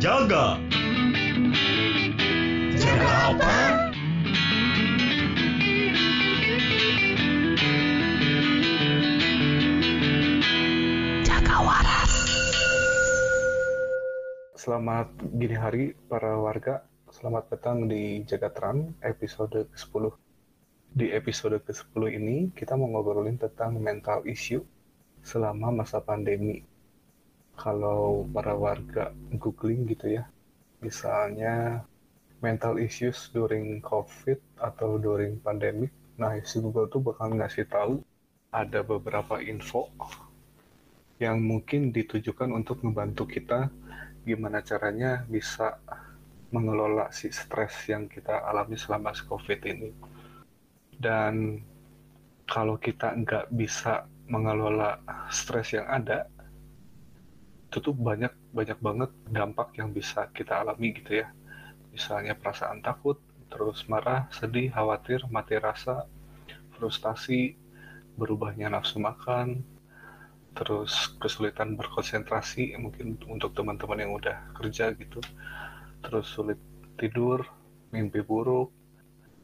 Jaga. Jaga apa? Jaga waras. Selamat gini hari para warga. Selamat datang di Jagatran episode ke-10. Di episode ke-10 ini kita mau ngobrolin tentang mental issue selama masa pandemi. Kalau para warga googling gitu ya, misalnya mental issues during COVID atau during pandemic, nah si Google tuh bakal ngasih tahu ada beberapa info yang mungkin ditujukan untuk membantu kita gimana caranya bisa mengelola si stres yang kita alami selama COVID ini. Dan kalau kita nggak bisa mengelola stres yang ada, itu tuh banyak banyak banget dampak yang bisa kita alami gitu ya. Misalnya perasaan takut, terus marah, sedih, khawatir, mati rasa, frustasi, berubahnya nafsu makan, terus kesulitan berkonsentrasi mungkin untuk teman-teman yang udah kerja gitu terus sulit tidur mimpi buruk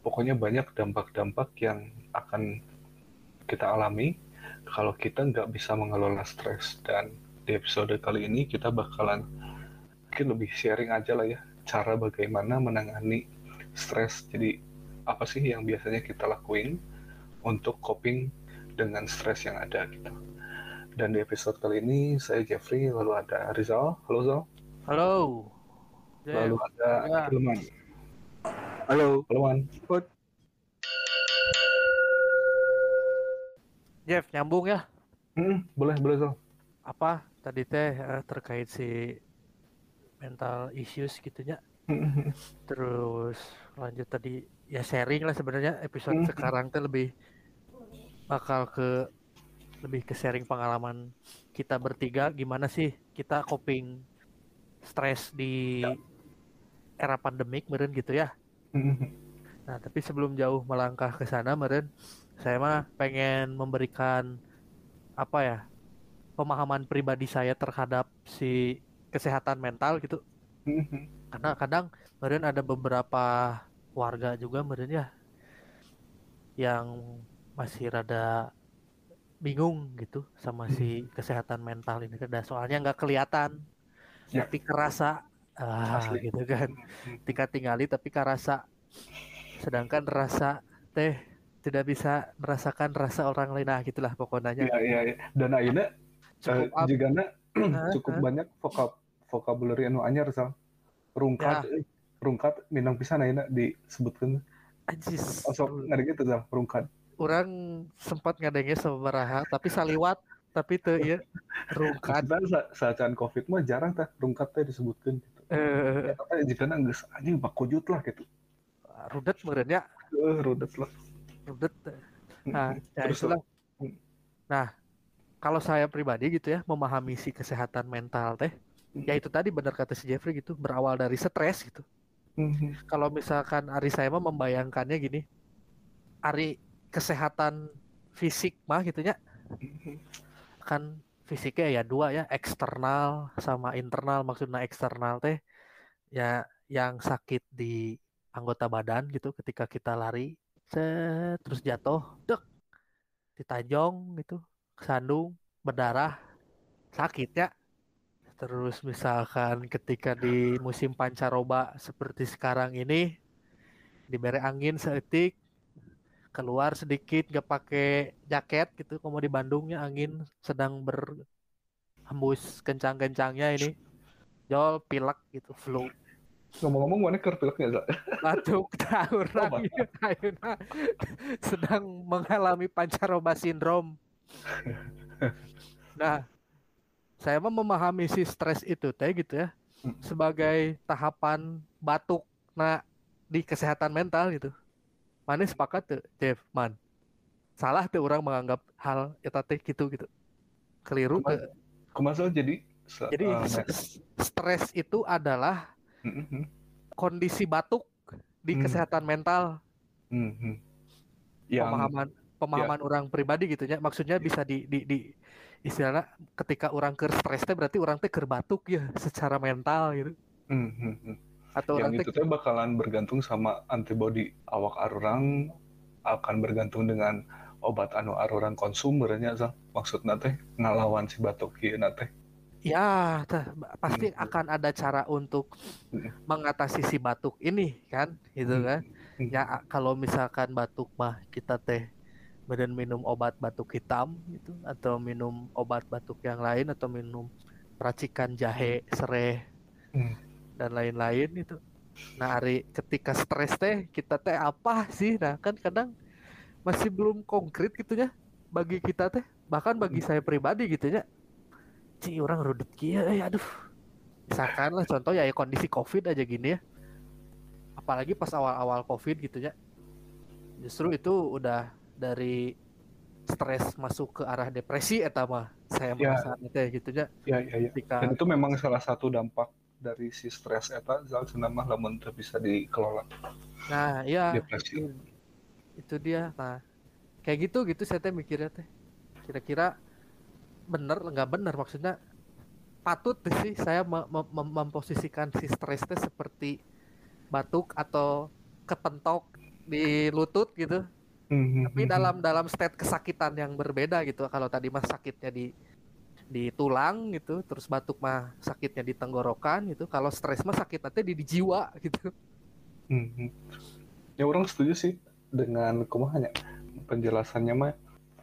pokoknya banyak dampak-dampak yang akan kita alami kalau kita nggak bisa mengelola stres dan di episode kali ini kita bakalan mungkin lebih sharing aja lah ya cara bagaimana menangani stres jadi apa sih yang biasanya kita lakuin untuk coping dengan stres yang ada gitu dan di episode kali ini saya Jeffrey, lalu ada Rizal. Halo Zal. Halo. Lalu ada Ya. Hilman. Halo. Halo Man. Jeff, nyambung ya. Hmm, boleh, boleh Zal. Apa tadi teh eh, terkait si mental issues gitunya. Hmm, Terus lanjut tadi ya sharing lah sebenarnya episode Hmm. sekarang teh lebih bakal ke lebih ke sharing pengalaman kita bertiga gimana sih kita coping stres di era pandemik meren gitu ya. Nah, tapi sebelum jauh melangkah ke sana, meren, saya mah pengen memberikan apa ya pemahaman pribadi saya terhadap si kesehatan mental gitu. Karena kadang meren ada beberapa warga juga meren ya yang masih rada bingung gitu sama si kesehatan mental ini. Kada soalnya nggak kelihatan, Ya. tapi kerasa ah, Asli. gitu kan tingkat tinggali tapi karasa sedangkan rasa teh tidak bisa merasakan rasa orang lain nah gitulah pokoknya Iya, iya, iya. Dan akhirnya cukup eh, up juga cukup hah. banyak vokab vocabulary anu anyar Zal. Rungkat, Ya. eh, rungkat minang pisan ayeuna disebutkan. anjis Osok ngade gitu Zal, rungkat. orang sempat ngadengnya sabaraha tapi saliwat tapi tuh ya rungkat Kadang sa saacaan Covid mah jarang teh rungkat teh disebutkan gitu. eh Ya, tapi jika geus anjing bakujut lah gitu. rudet meureun ya Eh, rudet lah. rudet nah ya Terus itulah Hmm. nah kalau saya pribadi gitu ya memahami si kesehatan mental teh ya itu tadi benar kata si Jeffrey gitu berawal dari stres gitu. Mhm. kalau misalkan Ari saya mah membayangkannya gini Ari kesehatan fisik mah gitu ya kan fisiknya ya dua ya eksternal sama internal maksudnya eksternal teh ya yang sakit di anggota badan gitu ketika kita lari set, terus jatuh dek ditajong gitu kesandung berdarah sakit ya? Terus misalkan ketika di musim pancaroba seperti sekarang ini diberi angin seetik keluar sedikit gak pakai jaket gitu kalau di Bandungnya angin sedang berhembus kencang-kencangnya ini. Jol pilek gitu flu. Ngomong-ngomong mana keur pileknya Zal? batuk tahun Oh, ayeuna sedang mengalami pancaroba sindrom nah saya mah memahami si stres itu teh gitu ya Hmm. sebagai tahapan batuk nah di kesehatan mental gitu mana sepakat tuh Jeff man salah tuh orang menganggap hal eta teh gitu gitu keliru? Kumaha Zal? jadi jadi s- s- stres itu adalah Mhm. kondisi batuk di Hmm. kesehatan mental Mhm. Yang pemahaman pemahaman orang pribadi gitu ya maksudnya bisa di di, di istilahnya ketika orang ke stres teh berarti orang teh keur batuk ya secara mental gitu Hmm, hmm, hmm. atau Yang nanti itu teh bakalan bergantung sama antibody awak arurang akan bergantung dengan obat anu arurang konsumbernya Zal. Maksudnya teh ngalawan si batuk ieu na teh. ya tah, pasti Hmm. akan ada cara untuk Hmm. mengatasi si batuk ini kan gitu kan Hmm. ya kalau misalkan batuk mah kita teh badan minum obat batuk hitam gitu atau minum obat batuk yang lain atau minum racikan jahe serai Hmm. dan lain-lain itu nah Ari ketika stres teh kita teh apa sih? Nah kan kadang masih belum konkret gitu ya bagi kita teh bahkan bagi saya pribadi gitu ya Ci orang rudet kia eh aduh. Misalkan lah contoh ya, ya kondisi covid aja gini ya. Apalagi pas awal-awal covid gitu ya justru itu udah dari stres masuk ke arah depresi eta mah saya Ya. merasa teh gitu ya Ya, ya, ya. ketika Dan itu memang salah satu dampak dari si stres eta Zal cenah mah lamun bisa dikelola. nah iya Depresi. itu, itu dia nah kayak gitu gitu saya teh mikirnya teh kira-kira bener nggak bener maksudnya patut sih saya mem- mem- mem- memposisikan si stres teh seperti batuk atau kepentok di lutut gitu Hmm, tapi hmm, dalam dalam state kesakitan yang berbeda gitu kalau tadi mah sakitnya di di tulang gitu terus batuk mah sakitnya di tenggorokan gitu kalau stres mah sakit nanti di, di jiwa gitu hmm, hmm. Ya orang setuju sih dengan kumahanya penjelasannya mah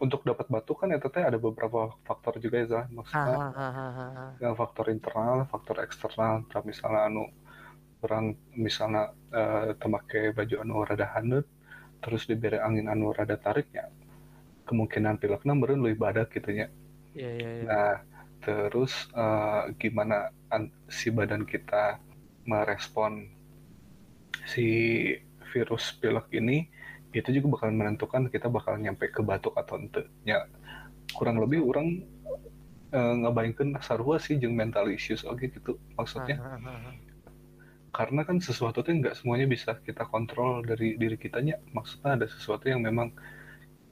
untuk dapat batuk kan eta teh ada beberapa faktor juga ya Zal. Maksudnya Hahaha. ya, faktor internal, faktor eksternal. Misalnya anu orang misalnya eh temake baju anu rada handut, terus diberi angin anu rada tariknya, kemungkinan pilekna meureun leuwih badak gitu nya. Iya iya iya. Nah, terus eh, gimana an- si badan kita merespon si virus pilek ini itu juga bakal menentukan kita bakal nyampe ke batuk atau ente. Ya, kurang lebih orang eh, ngebayangkeun sarua sih jeung mental issues oke gitu maksudnya Hahaha. Karena kan sesuatu itu nggak semuanya bisa kita kontrol dari diri kitanya maksudnya ada sesuatu yang memang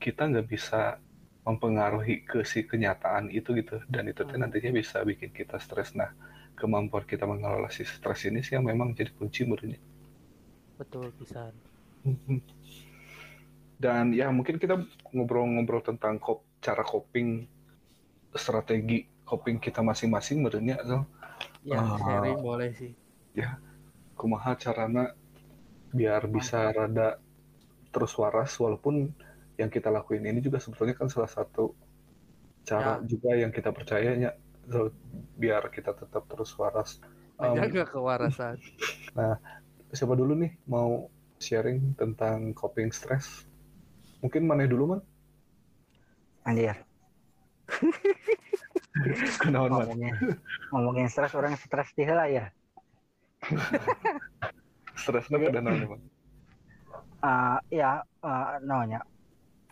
kita nggak bisa mempengaruhi ke si kenyataan itu gitu dan itu Hmm. nantinya bisa bikin kita stres nah kemampuan kita mengelola si stres ini sih yang memang jadi kunci menurutnya Betul bisa. dan ya mungkin kita ngobrol-ngobrol tentang kop, cara coping strategi coping kita masing-masing menurutnya Zal. Ya Ah. sharing boleh sih. Kumaha carana biar bisa rada terus waras walaupun yang kita lakuin ini juga sebetulnya kan salah satu cara juga yang kita percayanya so, biar kita tetap terus waras. Um, Menjaga kewarasan. siapa dulu nih mau sharing tentang coping stress? Mungkin mana dulu man? Anjir, Kenaon man? ngomongin ngomongin stres orang stres di heula ya. Stresnya pada naon man? Ah, ya, uh, namanya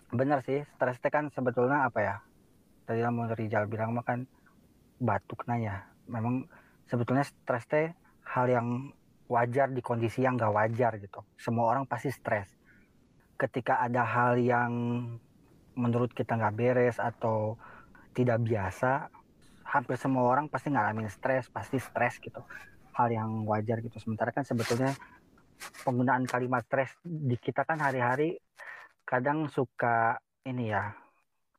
bener sih stres teh kan sebetulnya apa ya? Tadi lamun Rizal bilang mah kan batuk ya. Memang sebetulnya stres teh hal yang wajar di kondisi yang gak wajar gitu. Semua orang pasti stres. Ketika ada hal yang menurut kita nggak beres atau tidak biasa, hampir semua orang pasti ngalamin stres, pasti stres gitu. Hal yang wajar gitu. Sementara kan sebetulnya penggunaan kalimat stres di kita kan hari-hari kadang suka ini ya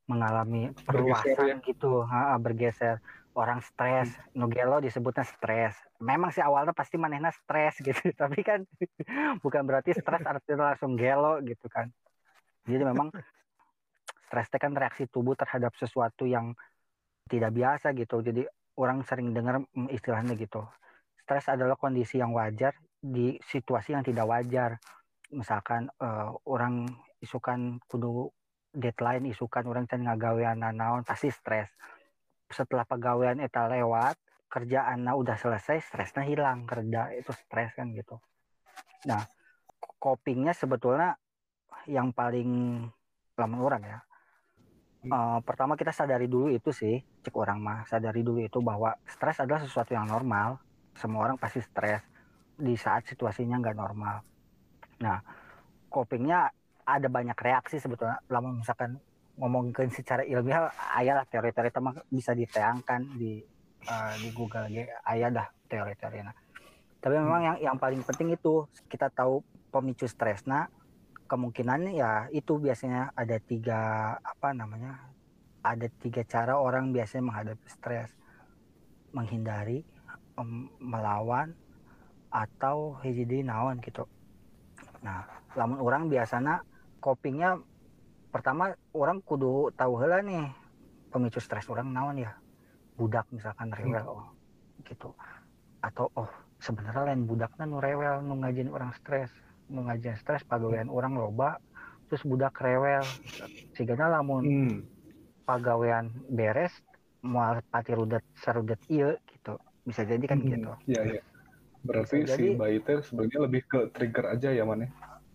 mengalami perluasan ya. gitu, ha, bergeser. Orang stres, nugelo disebutnya stres. Memang sih awalnya pasti manehna stres gitu, tapi kan bukan berarti stres artinya langsung gelo gitu kan. Jadi memang stres itu kan reaksi tubuh terhadap sesuatu yang tidak biasa gitu. Jadi orang sering dengar mm, istilahnya gitu. Stres adalah kondisi yang wajar di situasi yang tidak wajar. Misalkan eh, orang isukan kudu deadline isukan orang can ngagawean naon pasti stres. Setelah pegawaian eta lewat, kerjaan udah selesai, stresnya hilang, kerja itu stres kan gitu. Nah, copingnya sebetulnya yang paling lama orang ya. Eh, pertama kita sadari dulu itu sih, cek orang mah sadari dulu itu bahwa stres adalah sesuatu yang normal. Semua orang pasti stres di saat situasinya nggak normal. Nah, copingnya ada banyak reaksi sebetulnya. Lama misalkan ngomongin secara ilmiah, ayah lah teori-teori itu mah bisa ditayangkan di eh, di Google ge aya dah teori-teori. Nah, Tapi memang yang yang paling penting itu kita tahu pemicu stres. Nah, kemungkinan ya itu biasanya ada tiga apa namanya? Ada tiga cara orang biasanya menghadapi stres. Menghindari, melawan, atau hiji naon gitu. Nah, lamun orang biasanya copingnya pertama orang kudu tahu heula nih pemicu stres orang naon ya. Budak misalkan rewel oh, gitu. Atau oh sebenarnya lain budaknya nu rewel nu ngajin orang stres nu ngajin stres pagawean orang loba terus budak rewel sigana lamun Hmm. pagawean beres mau pati rudet sarudet iya gitu bisa jadi kan Hmm, gitu Iya, iya. Berarti Bisa si jadi- bayi teh sebenarnya lebih ke trigger aja ya, Mane?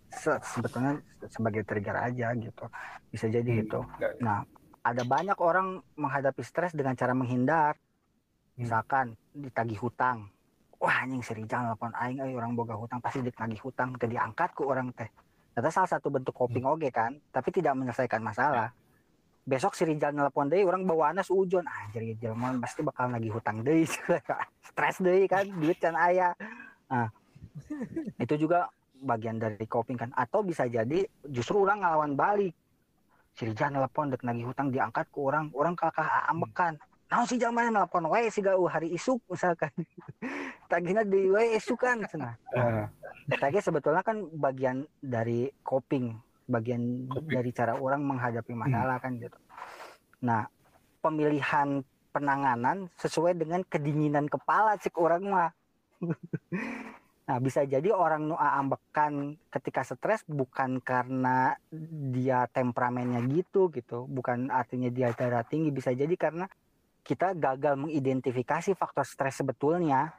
Se- sebetulnya sebagai trigger aja gitu bisa jadi Hmm, gitu ya, ya. nah ada banyak orang menghadapi stres dengan cara menghindar Hmm. misalkan ditagih hutang wah anjing serijang telepon aing euy orang boga hutang pasti ditagih hutang teu diangkat ku orang teh Ternyata salah satu bentuk coping Hmm. oge kan tapi tidak menyelesaikan masalah besok si Rijal nelpon deui orang bawaana seujon anjir ieu jelema pasti bakal nagih hutang deui. Stres deui kan duit can aya. Nah itu juga bagian dari coping kan. Atau bisa jadi justru orang ngelawan balik. Si Rijal nelpon dek nagih hutang diangkat ke orang orang kakak ambekan Nah, si jaman nelpon? Wae si gau hari isuk misalkan. Tagihna di wae isuk kan. Nah, Tagih sebetulnya kan bagian dari coping, bagian dari cara orang menghadapi masalah kan gitu. Nah, pemilihan penanganan sesuai dengan kedinginan kepala cik orang mah. nah, bisa jadi orang nu ambekan ketika stres bukan karena dia temperamennya gitu gitu, bukan artinya dia darah tinggi, bisa jadi karena kita gagal mengidentifikasi faktor stres sebetulnya.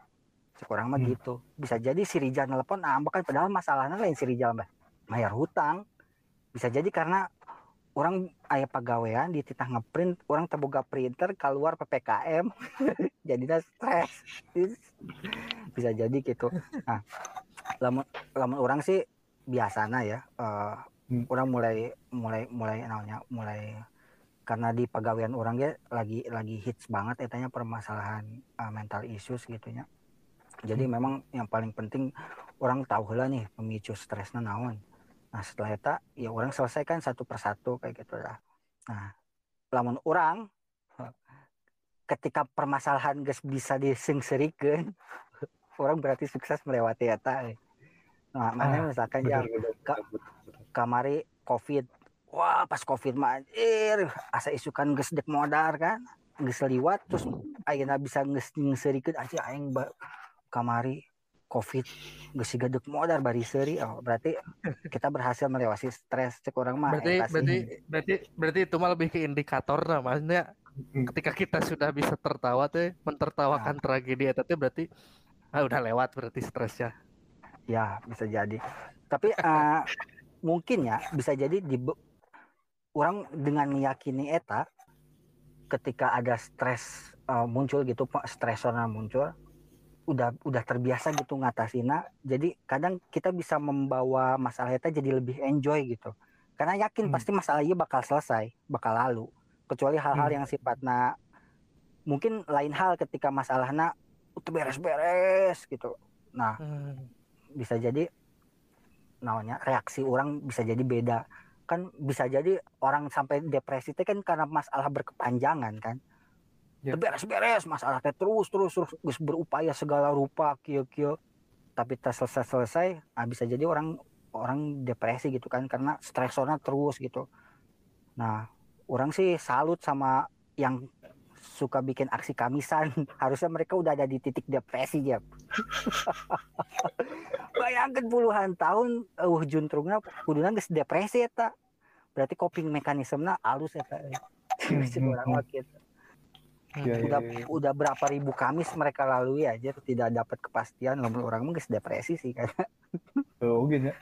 Cik orang mah Hmm. gitu. Bisa jadi si Rijal nelpon ambekan padahal masalahnya lain si Rijal mah bayar hutang. Bisa jadi karena orang ayah pagawean di titah ngeprint orang terbuka printer keluar ppkm jadinya stres. Bisa jadi gitu. Nah lamun lamun orang sih biasana ya eh, Hmm. orang mulai mulai mulai namanya mulai karena di pegawaian orang ya lagi lagi hits banget ya tanya permasalahan eh, mental issues gitunya jadi memang yang paling penting orang tahu lah nih pemicu stresnya naon Nah setelah itu ya orang selesaikan satu persatu kayak gitu lah. Nah, lamun orang ketika permasalahan gas bisa disengserikan, orang berarti sukses melewati eta. eh. Nah, mana misalkan ya benar, benar. kamari covid. Wah, pas covid mah anjir, asa isukan geus dek modar kan. Geus liwat terus ayeuna bisa geus ngeserikeun aja aing kamari covid geus siga dek modar bari seuri. Oh, berarti kita berhasil melewati stres cek orang mah Berarti sih. berarti berarti berarti itu mah lebih ke indikator nah maksudnya ketika kita sudah bisa tertawa tuh mentertawakan tragedi itu tuh berarti ah udah lewat berarti stresnya. Ya, bisa jadi. Tapi eh, mungkin ya bisa jadi di orang dengan meyakini eta ketika ada stres eh, muncul gitu Pak, stresornya muncul udah udah terbiasa gitu ngatasina. Jadi kadang kita bisa membawa masalah eta jadi lebih enjoy gitu. Karena yakin Hmm. pasti masalah ini bakal selesai, bakal lalu. Kecuali hal-hal Hmm. yang sifatnya mungkin lain hal ketika masalahnya udah beres-beres gitu. Nah, bisa jadi namanya reaksi orang bisa jadi beda kan bisa jadi orang sampai depresi itu kan karena masalah berkepanjangan kan Ya. Teu beres-beres masalah teh terus terus terus geus berupaya segala rupa kieu kieu tapi tak selesai selesai nah bisa jadi orang orang depresi gitu kan karena stresornya terus gitu. Nah orang sih salut sama yang suka bikin aksi kamisan. Harusnya mereka udah ada di titik depresi ya bayangkan puluhan tahun uh juntrungnya kuduna geus depresi eta. Berarti coping mekanismenya halus eta hmm, orang gitu. Iya, udah iya. udah berapa ribu kamis mereka lalui aja tidak dapat kepastian lamun orang geus depresi sih kan Oh, gini ya.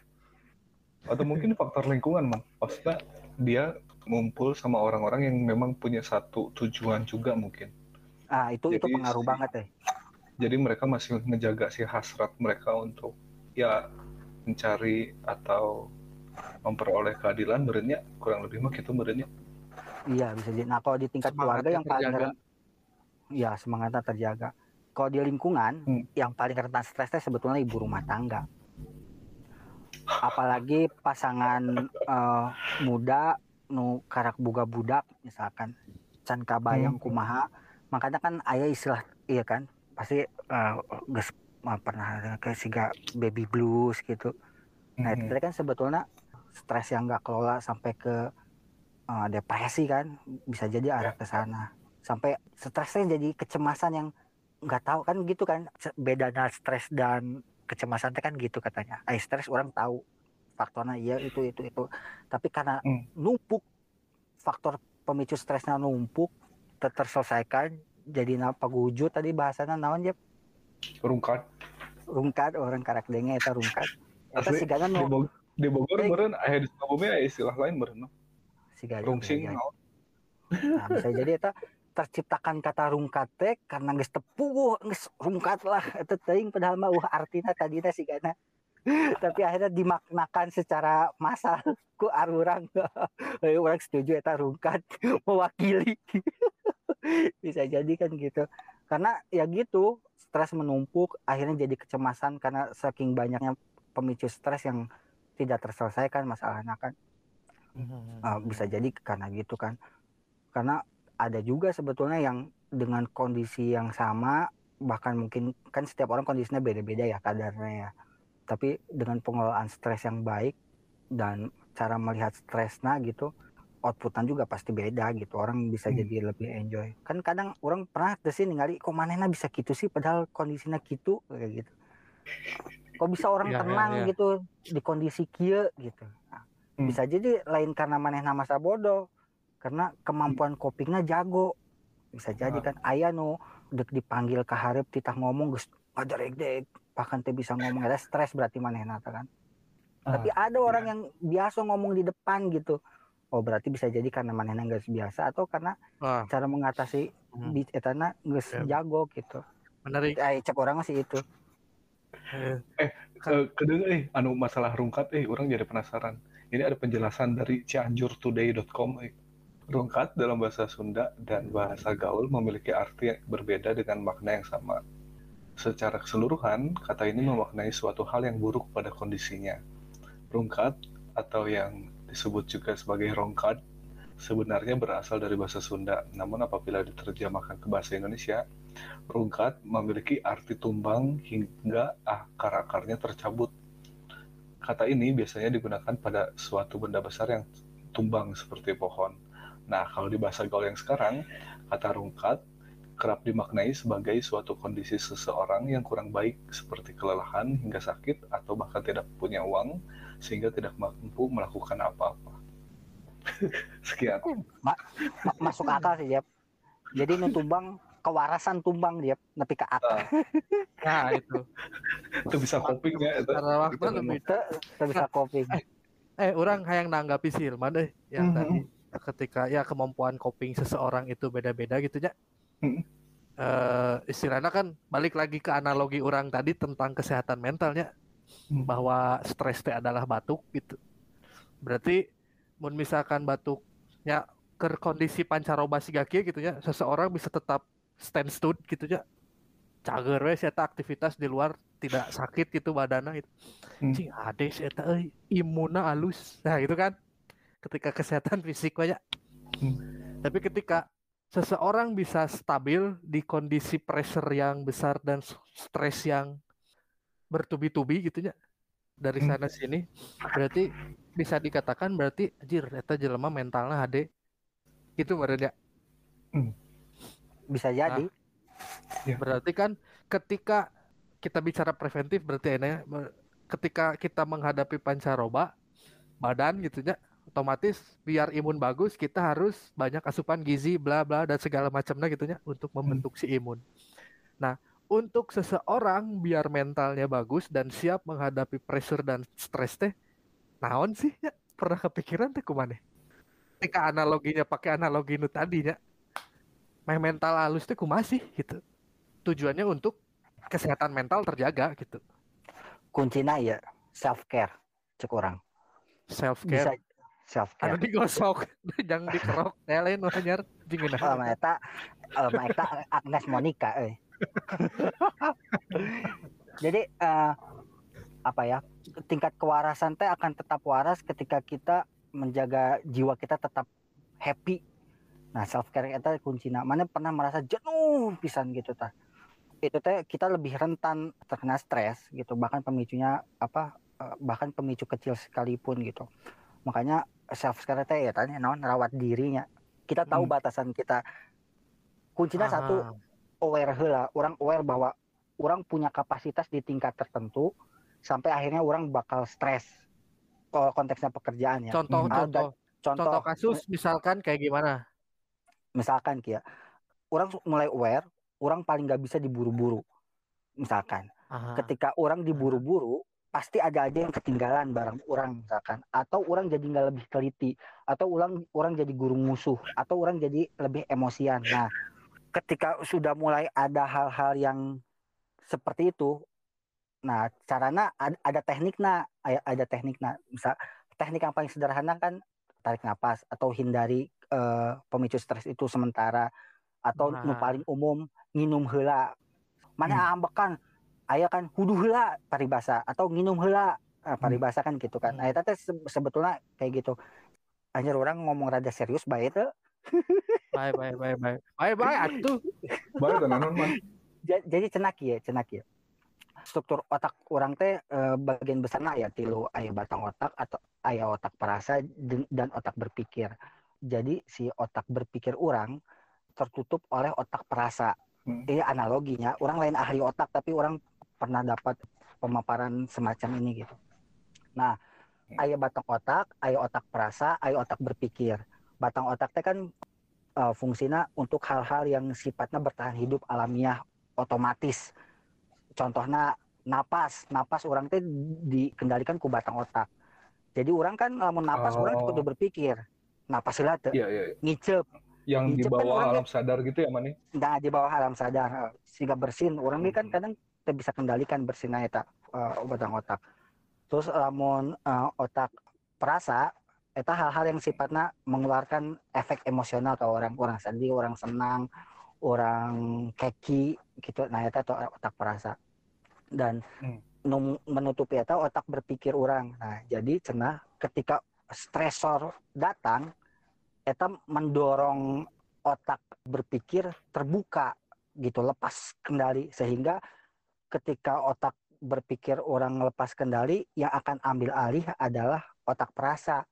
Atau mungkin faktor lingkungan, Mang. Maksudnya dia ngumpul sama orang-orang yang memang punya satu tujuan juga mungkin. ah itu itu Jadi pengaruh si- banget deh Jadi mereka masih ngejaga si hasrat mereka untuk ya mencari atau memperoleh keadilan berenya kurang lebih mah gitu berenya. iya bisa jadi nah kalau di tingkat keluarga Semangatnya yang paling iya semangatnya terjaga. Kalau di lingkungan Hmm. yang paling rentan stresnya sebetulnya ibu rumah tangga. Apalagi pasangan eh, muda nu karak buga budak misalkan. Can kabayang Hmm. kumaha. Makanya kan ayah istilah iya kan? Pasti eh, geus eh, pernah ke siga baby blues gitu. Nah Mhm. itu kan sebetulnya stres yang nggak kelola sampai ke eh, depresi kan? Bisa jadi arah ke sana sampai stresnya jadi kecemasan yang nggak tahu kan gitu kan Se- bedanya stres dan kecemasan teh kan gitu katanya ay stres orang tahu faktornya iya itu itu itu tapi karena Hmm. numpuk faktor pemicu stresnya numpuk ter- terselesaikan jadi apa wujud tadi bahasanya naon ya Rungkat. rungkat orang karak denge eta rungkat eta Asli, sigana Di Bogor, di Bogor Eh. meureun aya di Sukabumi istilah lain meureun. no? sigana Rungsing. iya, iya. naon? Nah, bisa jadi eta terciptakan kata rungkat teh karena geus tepuh geus rungkat lah. Eta teuing padahal mah uh artina tadina sigana tapi akhirnya dimaknakan secara massal. Ku arurang orang setuju eta rungkat. Mewakili. Bisa jadi kan gitu. Karena ya gitu stres menumpuk akhirnya jadi kecemasan karena saking banyaknya pemicu stres yang tidak terselesaikan masalahnya kan. Uh, bisa jadi karena gitu kan. Karena ada juga sebetulnya yang dengan kondisi yang sama bahkan mungkin kan setiap orang kondisinya beda-beda ya kadarnya ya. Tapi dengan pengelolaan stres yang baik dan cara melihat stresnya gitu outputan juga pasti beda gitu. Orang bisa Hmm. jadi lebih enjoy. Kan kadang orang pernah sih ningali kok manehna bisa gitu sih? Padahal kondisinya gitu kayak gitu. Kok bisa orang Ya, ya, tenang ya. gitu di kondisi kia? Gitu. Nah, Hmm. bisa jadi lain karena manehna masa bodoh karena kemampuan copingnya jago bisa jadi Ah. kan ayah nu dek dipanggil ke hareup titah ngomong geus ngajarek dek bahkan teh bisa ngomong ada stres berarti manehna teh kan Ah, tapi ada orang yang biasa ngomong di depan gitu oh berarti bisa jadi karena manehna geus biasa atau karena Wah, cara mengatasi Hmm. di etana geus Ya. jago gitu menarik. ay cek orang masih itu Eh, Eh, kedeng eh anu masalah rungkat eh orang jadi penasaran. Ini ada penjelasan dari cianjurtoday.com eh. Rungkat dalam bahasa Sunda dan bahasa gaul memiliki arti yang berbeda dengan makna yang sama. Secara keseluruhan, kata ini memaknai suatu hal yang buruk pada kondisinya. Rungkat atau yang disebut juga sebagai rongkat sebenarnya berasal dari bahasa Sunda. Namun apabila diterjemahkan ke bahasa Indonesia, rungkat memiliki arti tumbang hingga akar-akarnya tercabut. Kata ini biasanya digunakan pada suatu benda besar yang tumbang seperti pohon. Nah, kalau di bahasa gaul yang sekarang, kata rungkat kerap dimaknai sebagai suatu kondisi seseorang yang kurang baik seperti kelelahan hingga sakit atau bahkan tidak punya uang sehingga tidak mampu melakukan apa-apa. Sekian. Ma- masuk akal sih Jep. jadi nu tumbang kewarasan tumbang dia nepi ke akal Nah, itu. Itu bisa coping ya. itu. Karena waktu Teu teu bisa coping eh orang yang nanggapi sih Hilman deh yang Mhm. tadi ketika ya kemampuan coping seseorang itu beda-beda gitu ya. Mhm. Eh istilahnya kan balik lagi ke analogi orang tadi tentang kesehatan mentalnya Hmm. bahwa stres teh adalah batuk gitu. Berarti mun misalkan batuknya ke kondisi pancaroba siga kieu gitu ya, seseorang bisa tetap stand stood gitu ya. Cager we si aktivitas di luar tidak sakit gitu badannya gitu. Hmm. Cing ade si eta euy imunna alus. Nah, gitu kan. Ketika kesehatan fisik banyak. Hmm. Tapi ketika seseorang bisa stabil di kondisi pressure yang besar dan stres yang bertubi-tubi gitu ya dari Hmm. sana sini berarti bisa dikatakan berarti anjir eta jelema mentalnya hade itu berarti ya bisa jadi berarti kan ketika kita bicara preventif berarti ini ber- ketika kita menghadapi pancaroba badan gitu ya otomatis biar imun bagus kita harus banyak asupan gizi bla bla dan segala macamnya gitu ya untuk membentuk si imun. Nah, untuk seseorang biar mentalnya bagus dan siap menghadapi pressure dan stres teh naon sih ya pernah kepikiran teh kumane? Ketika analoginya pakai analogi nu tadi ya. Meh mental halus teh kumaha sih gitu. Tujuannya untuk kesehatan mental terjaga gitu. kuncinya ya self care cek orang Self bisa care. self Anu care digosok, jangan dikerok. Ya lain anyar jeung Oh, eta eh, eta Agnes Monica eh Jadi eh, apa ya? Tingkat kewarasan teh akan tetap waras ketika kita menjaga jiwa kita tetap happy. Nah, self care itu kuncinya. Mana pernah merasa jenuh pisan gitu tah. Itu teh kita lebih rentan terkena stres gitu. Bahkan pemicunya apa? eh, bahkan pemicu kecil sekalipun gitu. Makanya self care teh ya tanya naon rawat dirinya. Kita tahu Hmm. batasan kita. Kuncinya satu Ah, aware heula orang aware bahwa orang punya kapasitas di tingkat tertentu sampai akhirnya orang bakal stres kalau konteksnya pekerjaan ya contoh Hmm. contoh contoh, contoh kasus misalkan kayak gimana misalkan kia orang mulai aware orang paling nggak bisa diburu-buru misalkan Aha. ketika orang diburu-buru pasti ada aja yang ketinggalan barang orang misalkan. Atau orang jadi nggak lebih teliti. Atau orang orang jadi guru musuh. Atau orang jadi lebih emosian. Nah ketika sudah mulai ada hal-hal yang seperti itu nah caranya ada, ada tekniknya ada, ada tekniknya misal teknik yang paling sederhana kan tarik napas atau hindari eh, pemicu stres itu sementara. Atau Nah. paling umum nginum heula. Mana ambekan aya kan hudu heula paribasa atau nginum heula. Nah, paribasa kan gitu kan. Hmm. nah eta teh se- sebetulnya kayak gitu. Anjir orang ngomong rada serius bae teh. Bye bye bye bye bye bye atuh. Bae dan nanon man. Ja- jadi cenak ya cenak ya struktur otak orang teh eh, bagian besarnya ya tilu aya batang otak atau aya otak perasa dan, dan otak berpikir. Jadi si otak berpikir orang tertutup oleh otak perasa. Hmm. ini analoginya orang lain ahli otak tapi orang pernah dapat pemaparan semacam ini gitu nah aya batang otak aya otak perasa aya otak berpikir batang otak teh kan eh, fungsinya untuk hal-hal yang sifatnya bertahan hidup alamiah otomatis contohnya napas napas orang teh dikendalikan ku batang otak jadi orang kan lamun napas orang Oh. kudu berpikir napas heula teu Iya, iya. iya. ngicep Yang di kan bawah orang alam sadar gitu ya, man? ya? nah di bawah alam sadar eh, sehingga bersin orang ini kan Mhm. kadang kita bisa kendalikan bersinnya eta eh, batang otak. Terus lamun eh, otak perasa eta hal-hal yang sifatnya mengeluarkan efek emosional ke orang orang sedih orang senang orang keki gitu. Nah eta tuh otak perasa. Dan Hmm. nu menutupi eta otak berpikir orang nah jadi cenah ketika stresor datang eta mendorong otak berpikir terbuka gitu lepas kendali. Sehingga ketika otak berpikir orang lepas kendali yang akan ambil alih adalah otak perasa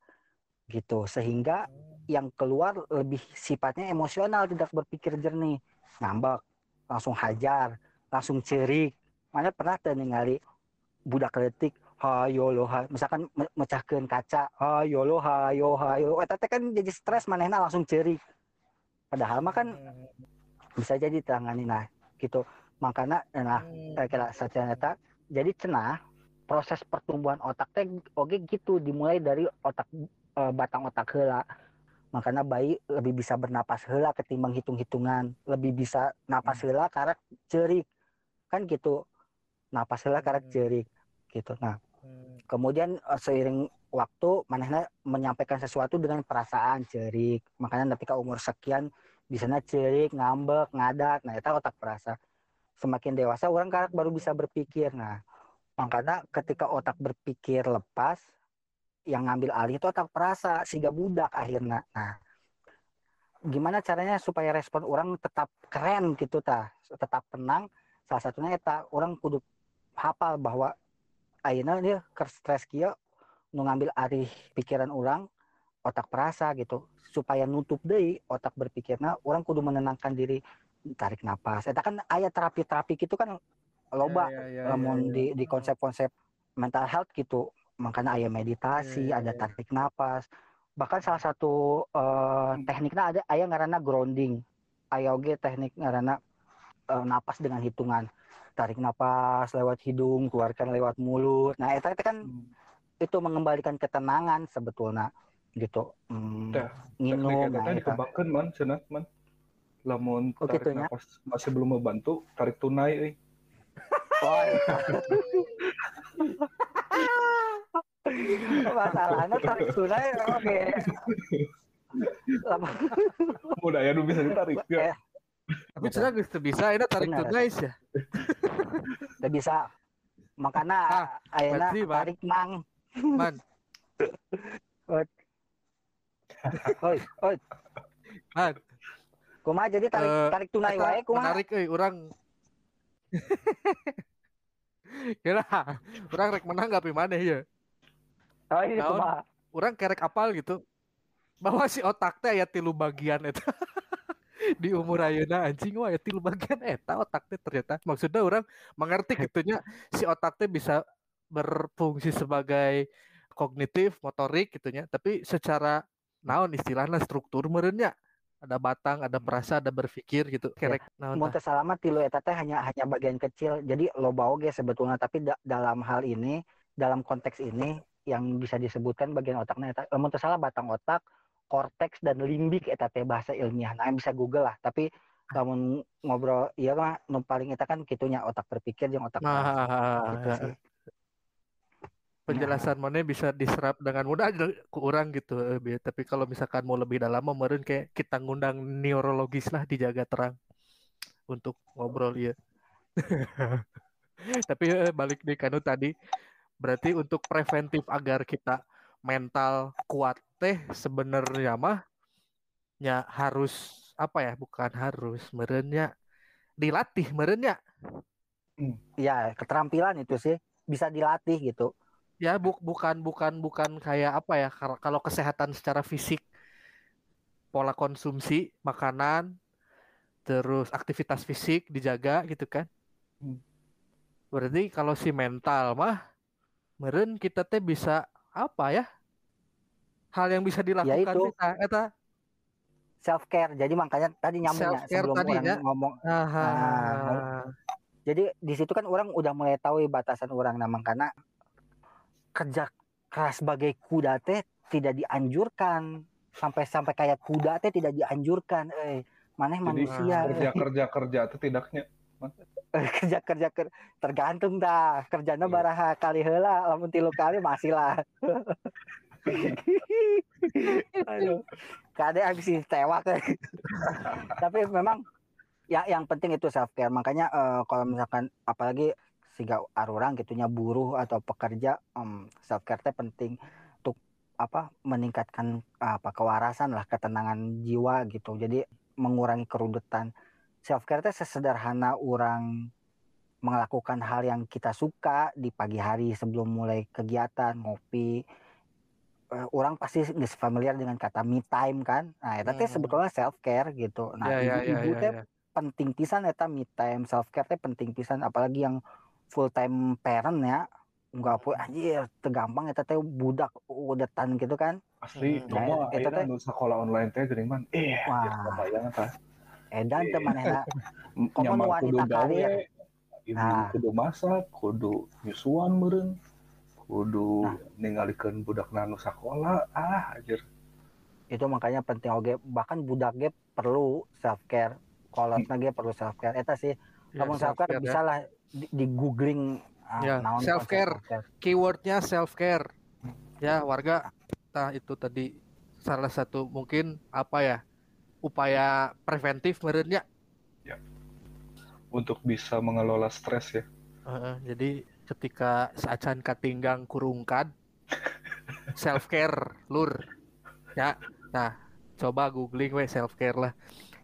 gitu. Sehingga yang keluar lebih sifatnya emosional tidak berpikir jernih. Ngambek langsung hajar langsung cerik. Mana pernah ningali budak letik hayo lo ha misalkan me- mecahkeun kaca hayo lo hayo hayo. Eta teh kan jadi stres manehna langsung cerik. Padahal mah kan bisa jadi tangani nah gitu makanya nah kira saja eta jadi cenah proses pertumbuhan otak teh oke gitu dimulai dari otak eh, batang otak heula. Makanya bayi lebih bisa bernapas heula ketimbang hitung-hitungan. Lebih bisa napas heula karena cerik. Kan gitu napas heula karena Hmm. cerik gitu. Nah kemudian eh, seiring waktu manehna menyampaikan sesuatu dengan perasaan cerik. Makanya ketika umur sekian bisanya cerik ngambek ngadat. Nah itu otak perasa semakin dewasa orang karak baru bisa berpikir. Nah makanya ketika otak berpikir lepas yang ngambil alih itu otak perasa sehingga budak akhirnya. Nah gimana caranya supaya respon orang tetap keren gitu tah? Tetap tenang. Salah satunya eta orang kudu hafal bahwa ayeuna dia ke stres nu ngambil alih pikiran orang otak perasa gitu. Supaya nutup deui otak berpikirna orang kudu menenangkan diri tarik napas. Eta kan aya terapi-terapi gitu kan loba Ya, lamun di di konsep-konsep mental health gitu. Makanya aya meditasi Iya, iya, ada iya. tarik napas. Bahkan salah satu eh, tekniknya ada aya ngaranna grounding. Aya oge teknik ngaranna eh, napas dengan hitungan. Tarik napas lewat hidung keluarkan lewat mulut. Nah itu kan Hmm. itu mengembalikan ketenangan sebetulnya gitu. Hmm, Dah, nginum nah dikembangkan man, cenah man. Lamun Oh, tarik gitu napas masih belum membantu, tarik tunai euy. Oh, iya. masalahnya tarik tunai oke Lama- Mudah ya nu bisa ditarik ya. Eh, Tapi geus teu bisa ini tarik tunai ya. Teu bisa. Makanya Ah, ayeuna tarik mang. Man, Oi, oi. man. Kumaha jadi tarik Eh, tarik tunai wae kumaha? menarik euy urang. Kira, urang rek menang tapi mana ya? Oh, Naon? kumaha? Urang kerek apal gitu. Bahwa si otak teh aya tilu bagian eta. di umur ayeuna anjing aya tilu bagian eta otak teh ternyata. Maksudnya orang mengerti gitunya si otak teh bisa berfungsi sebagai kognitif, motorik gitunya, tapi secara naon istilahnya struktur merenya ada batang, ada perasa, ada berpikir gitu. Kerek naon Mun tah. teu salama tilu eta teh hanya hanya bagian kecil. Jadi loba oge sebetulnya tapi da- dalam hal ini, dalam konteks ini yang bisa disebutkan bagian otaknya eta lamun teu salah batang otak, korteks dan limbik eta teh bahasa ilmiah. Nah, bisa Google lah. Tapi lamun ngobrol iya mah nu paling eta kan kitunya otak berpikir jeung otak Nah. Gitu sih. Penjelasan mana bisa diserap dengan mudah ke orang gitu eh, tapi kalau misalkan mau lebih dalam meureun kayak kita ngundang neurologis lah dijaga terang untuk ngobrol ya tapi eh, balik di kanu tadi berarti untuk preventif agar kita mental kuat teh sebenarnya mah ya harus apa ya bukan harus merenya dilatih merenya Ya, keterampilan itu sih bisa dilatih gitu. Ya, bu- bukan bukan bukan kayak apa ya? Kalau kesehatan secara fisik, pola konsumsi makanan, terus aktivitas fisik dijaga gitu kan? Hmm. Berarti kalau si mental mah, meren kita teh bisa apa ya? Hal yang bisa dilakukan itu. kita, eta. Self care. Jadi makanya tadi nyambungnya sebelum tadi, orang ya. ngomong Ah, jadi di situ kan orang udah mulai tahu ya batasan orang nah karena kerja keras sebagai kuda teh tidak dianjurkan. Sampai sampai kayak kuda teh tidak dianjurkan. Eh maneh manusia. kerja kerja kerja itu tidaknya. Kerja kerja ker- tergantung dah. Kerjanya Iya. baraha kali heula lamun tilu kali masih lah aduh kade habis tewak tapi memang ya yang penting itu self care makanya eh, kalau misalkan apalagi siga arurang gitunya buruh atau pekerja self care teh penting untuk apa meningkatkan apa kewarasan lah ketenangan jiwa gitu. Jadi mengurangi kerudetan self care teh sesederhana orang melakukan hal yang kita suka di pagi hari sebelum mulai kegiatan ngopi. Eh, orang pasti nggak familiar dengan kata me time kan? Nah itu teh Hmm. sebetulnya self care gitu. Nah ya, ya, ibu-ibu ya, teh ya. penting pisan eta me time. Self care teh penting pisan apalagi yang full time parent ya nggak apa anjir tergampang eta teh budak udetan gitu kan asli Hmm. Nah, itu teh- nu sekolah online teh geuning man eh Wah. ya kebayang tah edan teh manehna Komun nyaman kudu wanita gawe karir. ibu Nah. kudu masak kudu nyusuan meureun kudu Nah. ningalikeun budak nu sakola ah anjir itu makanya penting oge bahkan budak ge perlu self care kolotna ge perlu self care eta sih Ya, ngomong self care self-care ya. bisa lah di, di googling ah, Ya, konsep self-care. keywordnya self care ya warga nah itu tadi salah satu mungkin apa ya upaya preventif merenya untuk bisa mengelola stres ya. Heeh, jadi ketika saacan katinggang kurungkan self care lur. Ya nah coba googling we self care lah.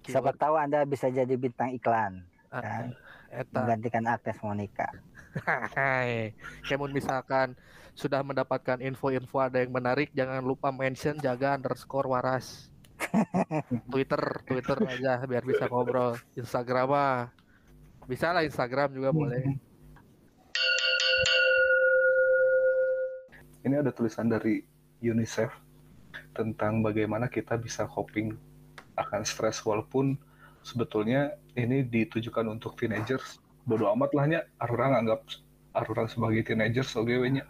Siapa tahu anda bisa jadi bintang iklan Kan? eta menggantikan Agnes Monica Hai, kemun misalkan sudah mendapatkan info-info ada yang menarik, jangan lupa mention jaga underscore waras. Twitter, Twitter aja biar bisa ngobrol. Instagram mah bisa lah Instagram juga boleh. ini ada tulisan dari UNICEF tentang bagaimana kita bisa coping akan stres walaupun sebetulnya ini ditujukan untuk teenagers bodo amat lahnya arurang anggap arurang sebagai teenagers we nya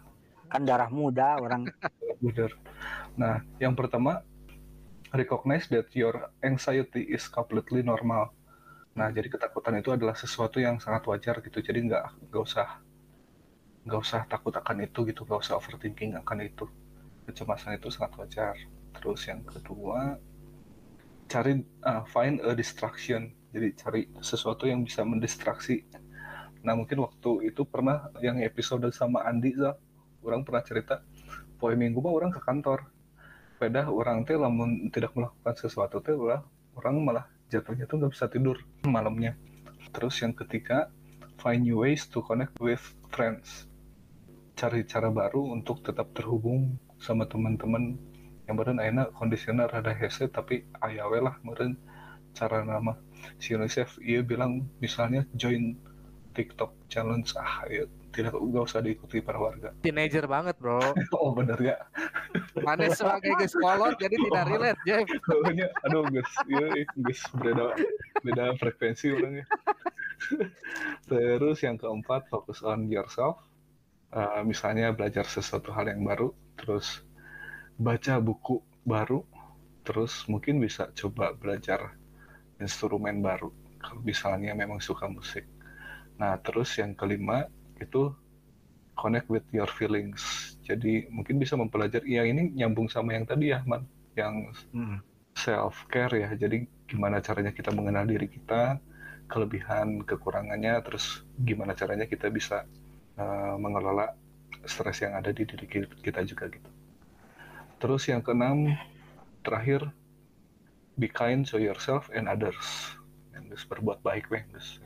kan darah muda orang Bener. Nah, yang pertama, recognize that your anxiety is completely normal. Nah, jadi ketakutan itu adalah sesuatu yang sangat wajar gitu. Jadi nggak nggak usah nggak usah takut akan itu gitu, nggak usah overthinking akan itu. Kecemasan itu sangat wajar. Terus yang kedua, cari uh, find a distraction. Jadi cari sesuatu yang bisa mendistraksi. Nah mungkin waktu itu pernah yang episode sama Andi Zal. Orang pernah cerita poe minggu mah orang ke kantor. Beda orang teh lamun tidak melakukan sesuatu teh ulah orang malah jatuhnya tuh nggak bisa tidur malamnya. Terus yang ketiga find new ways to connect with friends. Cari cara baru untuk tetap terhubung sama teman-teman. Yang meren ayeuna kondisinya rada hese tapi aya we lah meren cara nama si UNICEF ia bilang misalnya join TikTok challenge ah ya tidak nggak usah diikuti para warga. Teenager banget bro. oh bener ya. Mana sebagai guys kolot jadi tidak relate Jeff. Pokoknya, aduh guys iya guys beda beda frekuensi orangnya terus yang keempat fokus on yourself. Uh, misalnya belajar sesuatu hal yang baru terus baca buku baru terus mungkin bisa coba belajar instrumen baru kalau misalnya memang suka musik. Nah terus yang kelima itu connect with your feelings. Jadi mungkin bisa mempelajari ya ini nyambung sama yang tadi ya man yang Hmm. self care ya. Jadi gimana caranya kita mengenal diri kita kelebihan kekurangannya terus gimana caranya kita bisa uh, mengelola stres yang ada di diri ki- kita juga gitu. Terus yang keenam terakhir be kind to yourself and others geus berbuat baik weh. Geus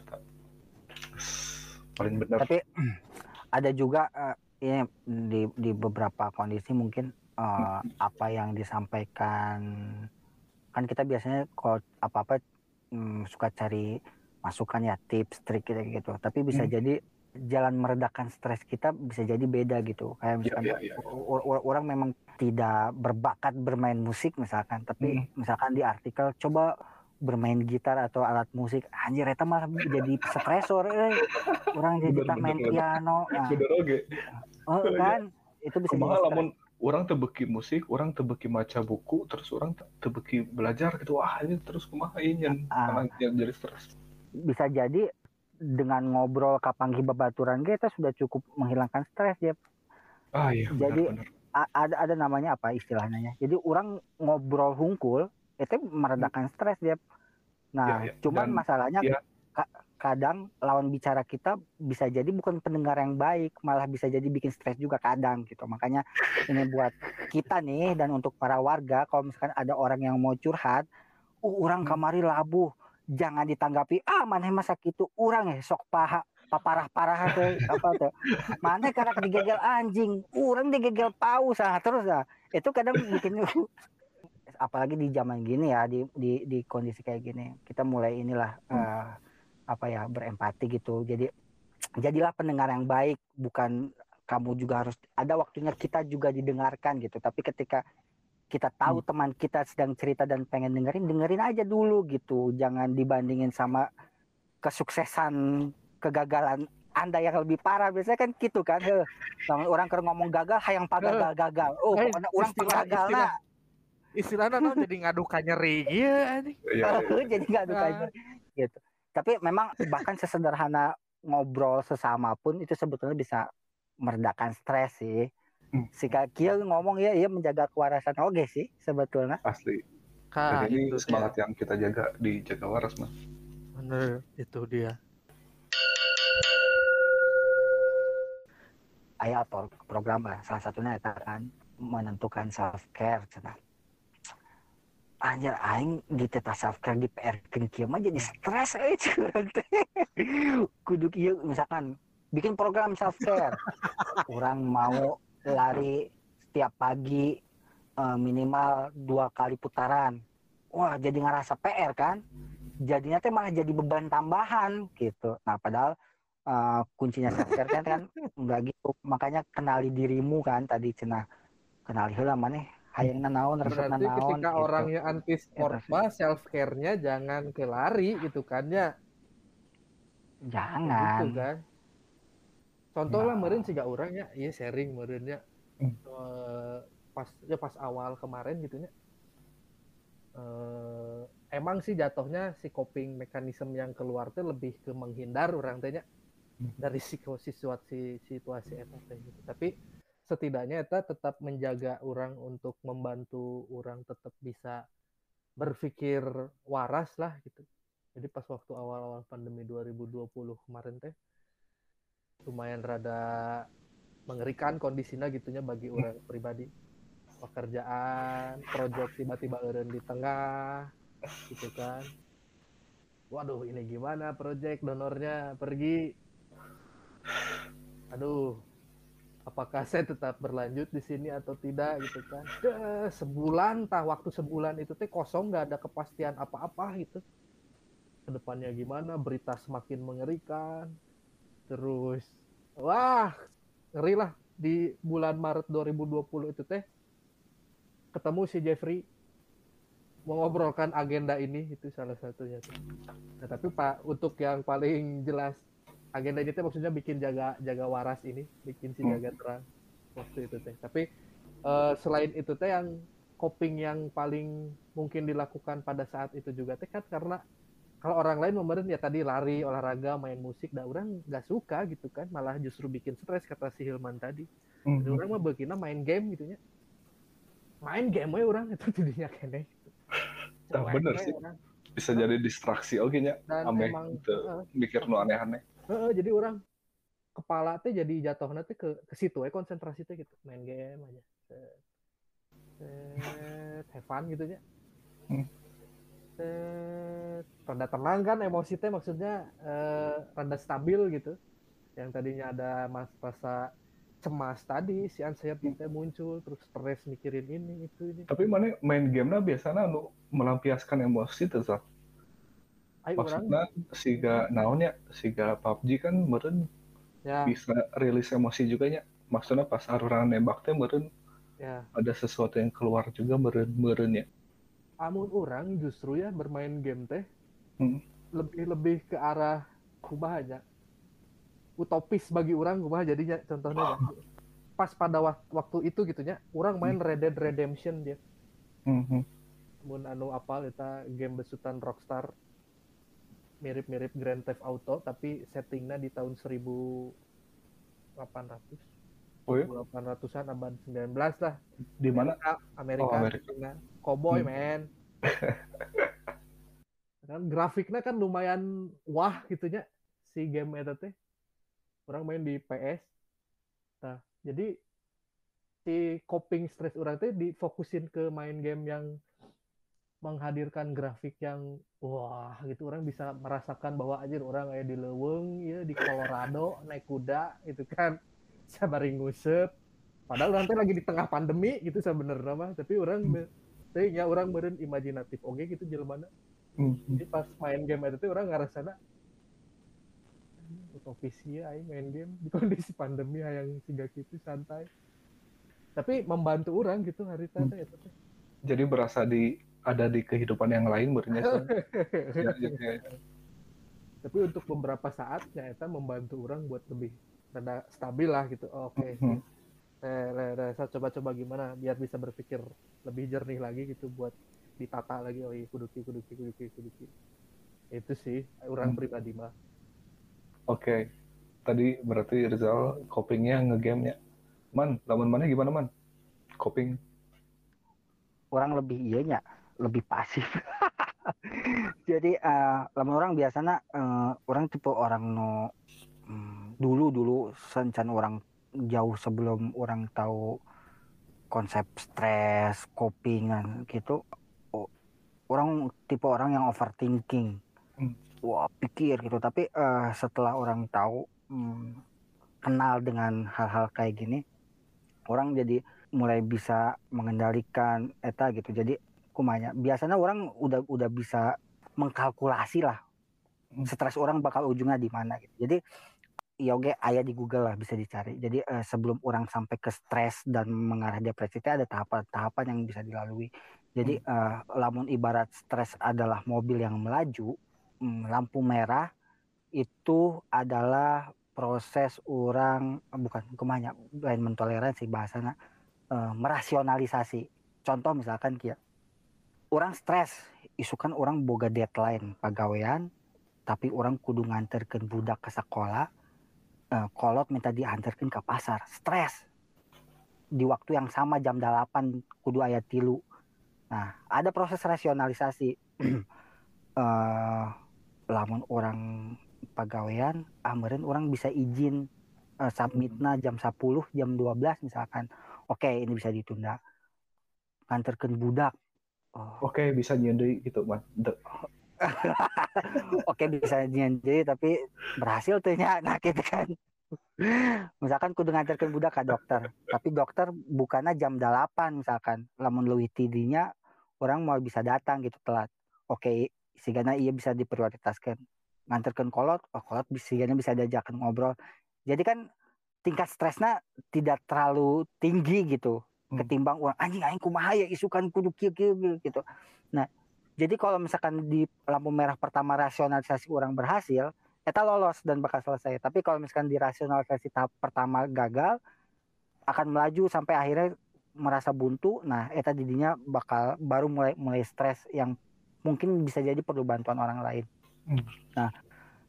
paling benar Tapi ada juga eh, ini di di beberapa kondisi mungkin eh, apa yang disampaikan kan kita biasanya kalau apa-apa hmm, suka cari masukan ya tips trik gitu gitu. Tapi bisa Hmm. jadi jalan meredakan stres kita bisa jadi beda gitu. Kayak Iya, misalkan iya, iya. o- o- orang memang tidak berbakat bermain musik misalkan, tapi Hmm. misalkan di artikel coba bermain gitar atau alat musik. Anjir eta malah jadi stresor eh. orang jadi tak main bener, piano nah, bener oge oh, Iya. kan? Itu bisa kumaha jadi lamun orang tebeki musik orang tebeki maca buku terus orang te- tebeki belajar gitu. Wah ini terus kumaha ini yang Ah. karena yang jadi stres. Bisa jadi dengan ngobrol kapanggi babaturan kita sudah cukup menghilangkan stres ya ah iya Jadi, benar-benar. A- ada ada namanya apa istilahnya jadi orang ngobrol hungkul itu meredakan stres ya nah Ya, ya. cuman Dan- masalahnya ya. ka- kadang lawan bicara kita bisa jadi bukan pendengar yang baik malah bisa jadi bikin stres juga kadang gitu makanya ini buat kita nih dan untuk para warga kalau misalkan ada orang yang mau curhat uh orang Hmm. kamari labuh jangan ditanggapi ah mana masa gitu orang ya sok paha paparah-parah tuh apa tuh? Mana karena digegel anjing? Orang digegel paus ah terus ah. Itu kadang bikin apalagi di zaman gini ya di di di kondisi kayak gini kita mulai inilah eh, apa ya berempati gitu. Jadi jadilah pendengar yang baik bukan kamu juga harus ada waktunya kita juga didengarkan gitu. Tapi ketika kita tahu teman kita sedang cerita dan pengen dengerin dengerin aja dulu gitu. Jangan dibandingin sama kesuksesan kegagalan anda yang lebih parah. Biasanya kan gitu kan Heh, lamun orang keur ngomong gagal hayang pagagal gagal oh pokoknya orang istilah. nah Istilahnya non jadi ngadukan nyeri iya anjing. Iya, iya. jadi nggak ada kayak gitu. Tapi memang bahkan sesederhana ngobrol sesama pun itu sebetulnya bisa meredakan stres sih. Hmm. si Kia ngomong ya iya menjaga kewarasan. Oke sih sebetulnya. Asli. Kak, dan ini semangat yang kita jaga di jaga waras mas. Bener, itu dia. Aya pro- program lah salah satunya eta kan menentukan self care cenah anjir aing di teta self care di PR kieu mah jadi stres euy curang teh. Kudu kieu misalkan bikin program self care orang mau lari setiap pagi eh, minimal dua kali putaran. Wah jadi ngerasa PR kan? Jadinya teh malah jadi beban tambahan gitu. Nah padahal eh, kuncinya self care kan, kan enggak gitu makanya kenali dirimu kan tadi cenah kenali heula maneh hayangna naon resepna Berarti naon ketika gitu. orangnya anti sport sih. mah self care-nya jangan ke lari gitu kan ya. jangan Gitu kan. Contoh lah Nah. meureun siga urang ya, iya sharing meureun ya. Hmm. Eh, pas ya pas awal kemarin gitu nya. Eh, emang sih jatuhnya si coping mekanisme yang keluar teh lebih ke menghindar orang teh nya Hmm. Dari siku- situasi situasi eta teh gitu. Tapi setidaknya eta tetap menjaga orang untuk membantu orang tetap bisa berpikir waras lah gitu. Jadi pas waktu awal-awal pandemi 2020 kemarin teh lumayan rada mengerikan kondisinya gitunya bagi orang pribadi. Pekerjaan, proyek tiba-tiba eureun di tengah gitu kan. Waduh, ini gimana proyek donornya pergi. Aduh, apakah saya tetap berlanjut di sini atau tidak gitu kan. Dah, sebulan tah waktu sebulan itu teh kosong nggak ada kepastian apa-apa gitu. Ke depannya gimana, berita semakin mengerikan. Terus, wah, ngeri lah di bulan Maret 2020 itu teh ketemu si Jeffrey mengobrolkan agenda ini itu salah satunya. Nah, tapi Pak untuk yang paling jelas agenda itu maksudnya bikin jaga jaga waras ini, bikin si Hmm. jaga terang waktu itu teh. Tapi eh, selain itu teh yang coping yang paling mungkin dilakukan pada saat itu juga teh kan karena kalau orang lain kemarin ya tadi lari, olahraga, main musik, dah orang nggak suka gitu kan, malah justru bikin stres kata si Hilman tadi. Mhm. orang mah begina main game gitu nya. Main game we orang itu jadinya kene. Tah, bener Cuek we sih. orang. bisa jadi distraksi oke nya Dan ame emang teu heeh, mikir nu aneh-aneh heeh, jadi orang kepala teh jadi jatuhnya teh ke ke situ ya konsentrasi teh gitu main game aja Set. Set, have fun gitu ya. Set. rada tenang kan emosi teh maksudnya eh, rada stabil gitu yang tadinya ada mas rasa cemas tadi si anxiety teh muncul terus stres mikirin ini itu ini tapi mana main game na biasanya nu melampiaskan emosi tuh. Ayo maksudnya siga naonnya siga PUBG kan meren ya. bisa rilis emosi juga nya. Maksudnya pas orang nembak teh meren ya. ada sesuatu yang keluar juga meren meren ya amun orang justru ya bermain game teh Hmm. lebih lebih ke arah kumaha aja. Utopis bagi orang kumaha jadinya contohnya. Ya. pas pada wak- waktu itu gitunya orang main Red Dead Redemption dia. Mhm. mun anu apal eta game besutan Rockstar mirip-mirip Grand Theft Auto tapi settingnya di tahun 1800 oh ya 1800-an abad 19 lah. Di mana? Amerika, Oh, Amerika. Cina. Cowboy Hmm. man. Kan grafiknya kan lumayan wah gitunya si game eta teh. Orang main di PS nah jadi si coping stress orang teh difokusin ke main game yang menghadirkan grafik yang wah gitu. Orang bisa merasakan bahwa aja orang kayak di Leweng ya di Colorado naik kuda gitu kan. Sabari ngusep padahal orang teh lagi di tengah pandemi gitu sebenarnya mah. Tapi orang Hmm. teh ya orang beren imajinatif. Oke gitu jelema Mhm. jadi pas main game itu orang ngerasana utopis ya main game. Di kondisi pandemi yang tiga gitu santai. Tapi membantu orang gitu hari Hmm. tadi itu jadi berasa di ada di kehidupan yang lain berenya Son. ya, ya, ya. tapi untuk beberapa saat ya itu membantu orang buat lebih rada stabil lah gitu Oh, oke Mhm. eh, re- re- saya coba-coba gimana biar bisa berpikir lebih jernih lagi gitu buat ditata lagi oh iya kuduki kuduki kuduki kuduki itu sih orang Hmm. pribadi mah Oke, tadi berarti Rizal copingnya ngegame-nya. Man, lamun mana gimana man? Coping. orang lebih iyanya lebih pasif. Jadi eh lamun orang biasanya eh, orang tipe orang no hmm, dulu dulu sencan orang jauh sebelum orang tahu konsep stres copingan gitu orang tipe orang yang overthinking. Hmm. wah pikir gitu. Tapi eh, setelah orang tahu hmm, kenal dengan hal-hal kayak gini orang jadi mulai bisa mengendalikan eta gitu. Jadi kumanya. Biasanya orang udah udah bisa mengkalkulasi lah Hmm. stres orang bakal ujungnya di mana gitu. Jadi ya oke ayah di Google lah bisa dicari. Jadi eh, sebelum orang sampai ke stres dan mengarah depresi itu ada tahapan-tahapan yang bisa dilalui. Jadi eh, lamun ibarat stres adalah mobil yang melaju hmm, lampu merah itu adalah proses orang bukan kumanya lain mentoleransi bahasanya eh, merasionalisasi. Contoh misalkan kia orang stres. Isukan orang boga deadline pegawaian tapi orang kudu nganterkeun budak ke sekolah eh, kolot minta diantarkan ke pasar. Stres. Di waktu yang sama jam 8 kudu ayat tilu. Nah ada proses rasionalisasi. Eh lamun orang pegawaian ameren orang bisa izin eh, submitna jam 10 jam 12 misalkan. Oke ini bisa ditunda. Nganterkeun budak oh, Oke, bisa nyendiri gitu, man. De- oke bisa jadi tapi berhasil tuh nya. Nah gitu kan. Misalkan kudu nganterkeun budak ke dokter. Tapi dokter bukannya jam 8 misalkan. Lamun leuwih tidinya orang mau bisa datang gitu telat. Oke sigana iya bisa diprioritaskan nganterkeun kolot oh kolot bisa sigana bisa diajakan ngobrol. Jadi kan tingkat stresnya tidak terlalu tinggi gitu. Ketimbang orang anjing aing kumaha ya isukan kudu kieu kieu kieu," gitu. Nah jadi kalau misalkan di lampu merah pertama rasionalisasi orang berhasil eta lolos dan bakal selesai. Tapi kalau misalkan di rasionalisasi tahap pertama gagal akan melaju sampai akhirnya merasa buntu nah eta didinya bakal baru mulai mulai stres yang mungkin bisa jadi perlu bantuan orang lain. Hmm. nah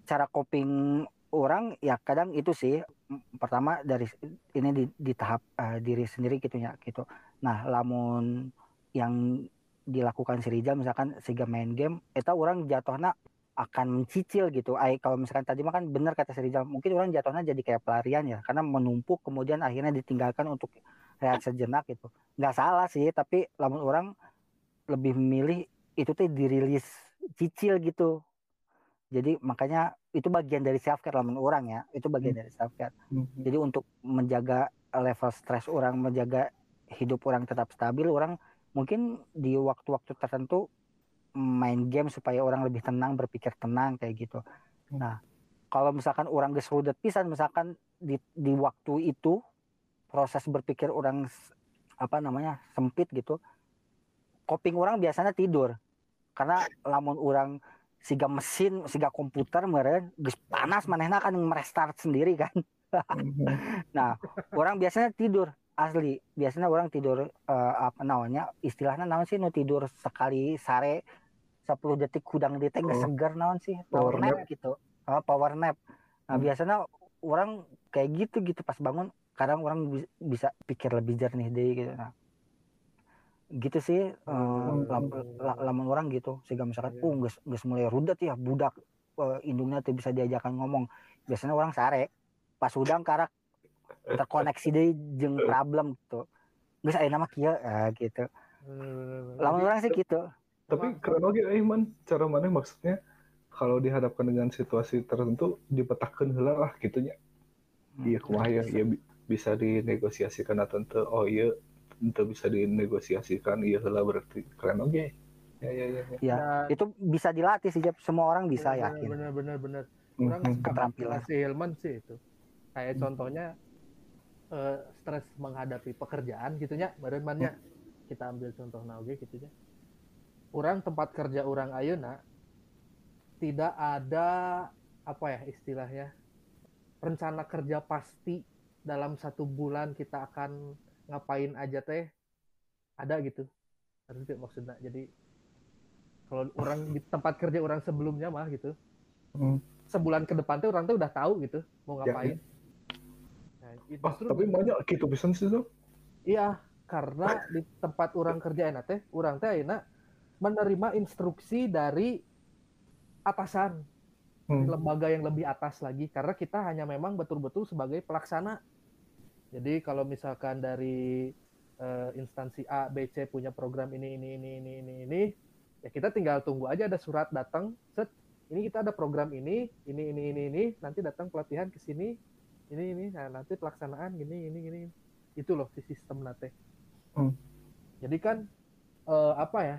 cara coping orang ya kadang itu sih m- pertama dari ini di, di tahap eh, diri sendiri gitu ya gitu. Nah lamun yang dilakukan si Rijal misalkan sehingga main game eta orang jatuhnya akan mencicil gitu. Ay kalau misalkan tadi mah kan benar kata si Rijal mungkin orang jatuhnya jadi kayak pelarian ya karena menumpuk kemudian akhirnya ditinggalkan untuk rehat sejenak gitu. Nggak salah sih tapi lamun orang lebih memilih itu tuh dirilis cicil gitu jadi makanya itu bagian dari self care lamun orang ya. Itu bagian dari self care Mhm. jadi untuk menjaga level stres orang menjaga hidup orang tetap stabil orang mungkin di waktu-waktu tertentu main game supaya orang lebih tenang berpikir tenang kayak gitu. Hmm. nah kalau misalkan orang geserudet pisan misalkan di di waktu itu proses berpikir orang apa namanya sempit gitu coping orang biasanya tidur. Karena lamun orang siga mesin siga komputer meren geus panas manehna kan merestart sendiri kan Mhm. Nah, orang biasanya tidur asli. Biasanya orang tidur eh, apa namanya? Istilahnya naon sih nu tidur sekali sare 10 detik kudang di teh Oh. segar naon sih? Power Power nap gitu. Ah, power nap. Nah, Hmm. biasanya orang kayak gitu gitu pas bangun kadang orang bi- bisa pikir lebih jernih deh gitu. Nah, gitu sih eh, Hmm. lam- la- lamun orang gitu. Sehingga misalkan uh geus geus mulai rudet ya budak eh, indungnya tuh bisa diajakan ngomong. Biasanya orang sare pas udang karak terkoneksi deh jeung problem gitu. Geus aya nama kieu ah, gitu. Lamun orang sih gitu. Tapi keren lagi, eh, man. Cara mana maksudnya? Kalau dihadapkan dengan situasi tertentu dipetakan heula lah gitunya. Iya, kumaha ya, iya bi- bisa dinegosiasikan atau ente, oh iya ente bisa dinegosiasikan, iya heula berarti keren oke. Ya, ya, ya. ya. ya Nah, itu bisa dilatih sih Jep. semua orang bisa bener, yakin bener bener bener Mhm. orang Keterampilan. si Hilman sih itu kayak contohnya eh, stres menghadapi pekerjaan gitunya barenmannya kita ambil contoh nauge gitunya orang tempat kerja orang ayeuna tidak ada apa ya istilahnya rencana kerja pasti dalam satu bulan kita akan ngapain aja teh ada gitu nggak maksudnya jadi kalau orang di tempat kerja orang sebelumnya mah gitu Hmm. sebulan ke depan tuh orang tuh udah tahu gitu mau Ya, ngapain. Nah, itu Ah, tapi banyak gitu pisan sih tuh. iya karena di tempat orang kerja enak teh, orang teh enak menerima instruksi dari atasan Hmm. lembaga yang lebih atas lagi karena kita hanya memang betul-betul sebagai pelaksana. Jadi kalau misalkan dari eh, instansi A, B, C punya program ini ini ini ini ini ini ya kita tinggal tunggu aja ada surat datang set ini kita ada program ini ini ini ini ini nanti datang pelatihan ke sini ini ini nah nanti pelaksanaan gini ini ini itu loh si sistem nate. Hmm. Jadi kan eh, apa ya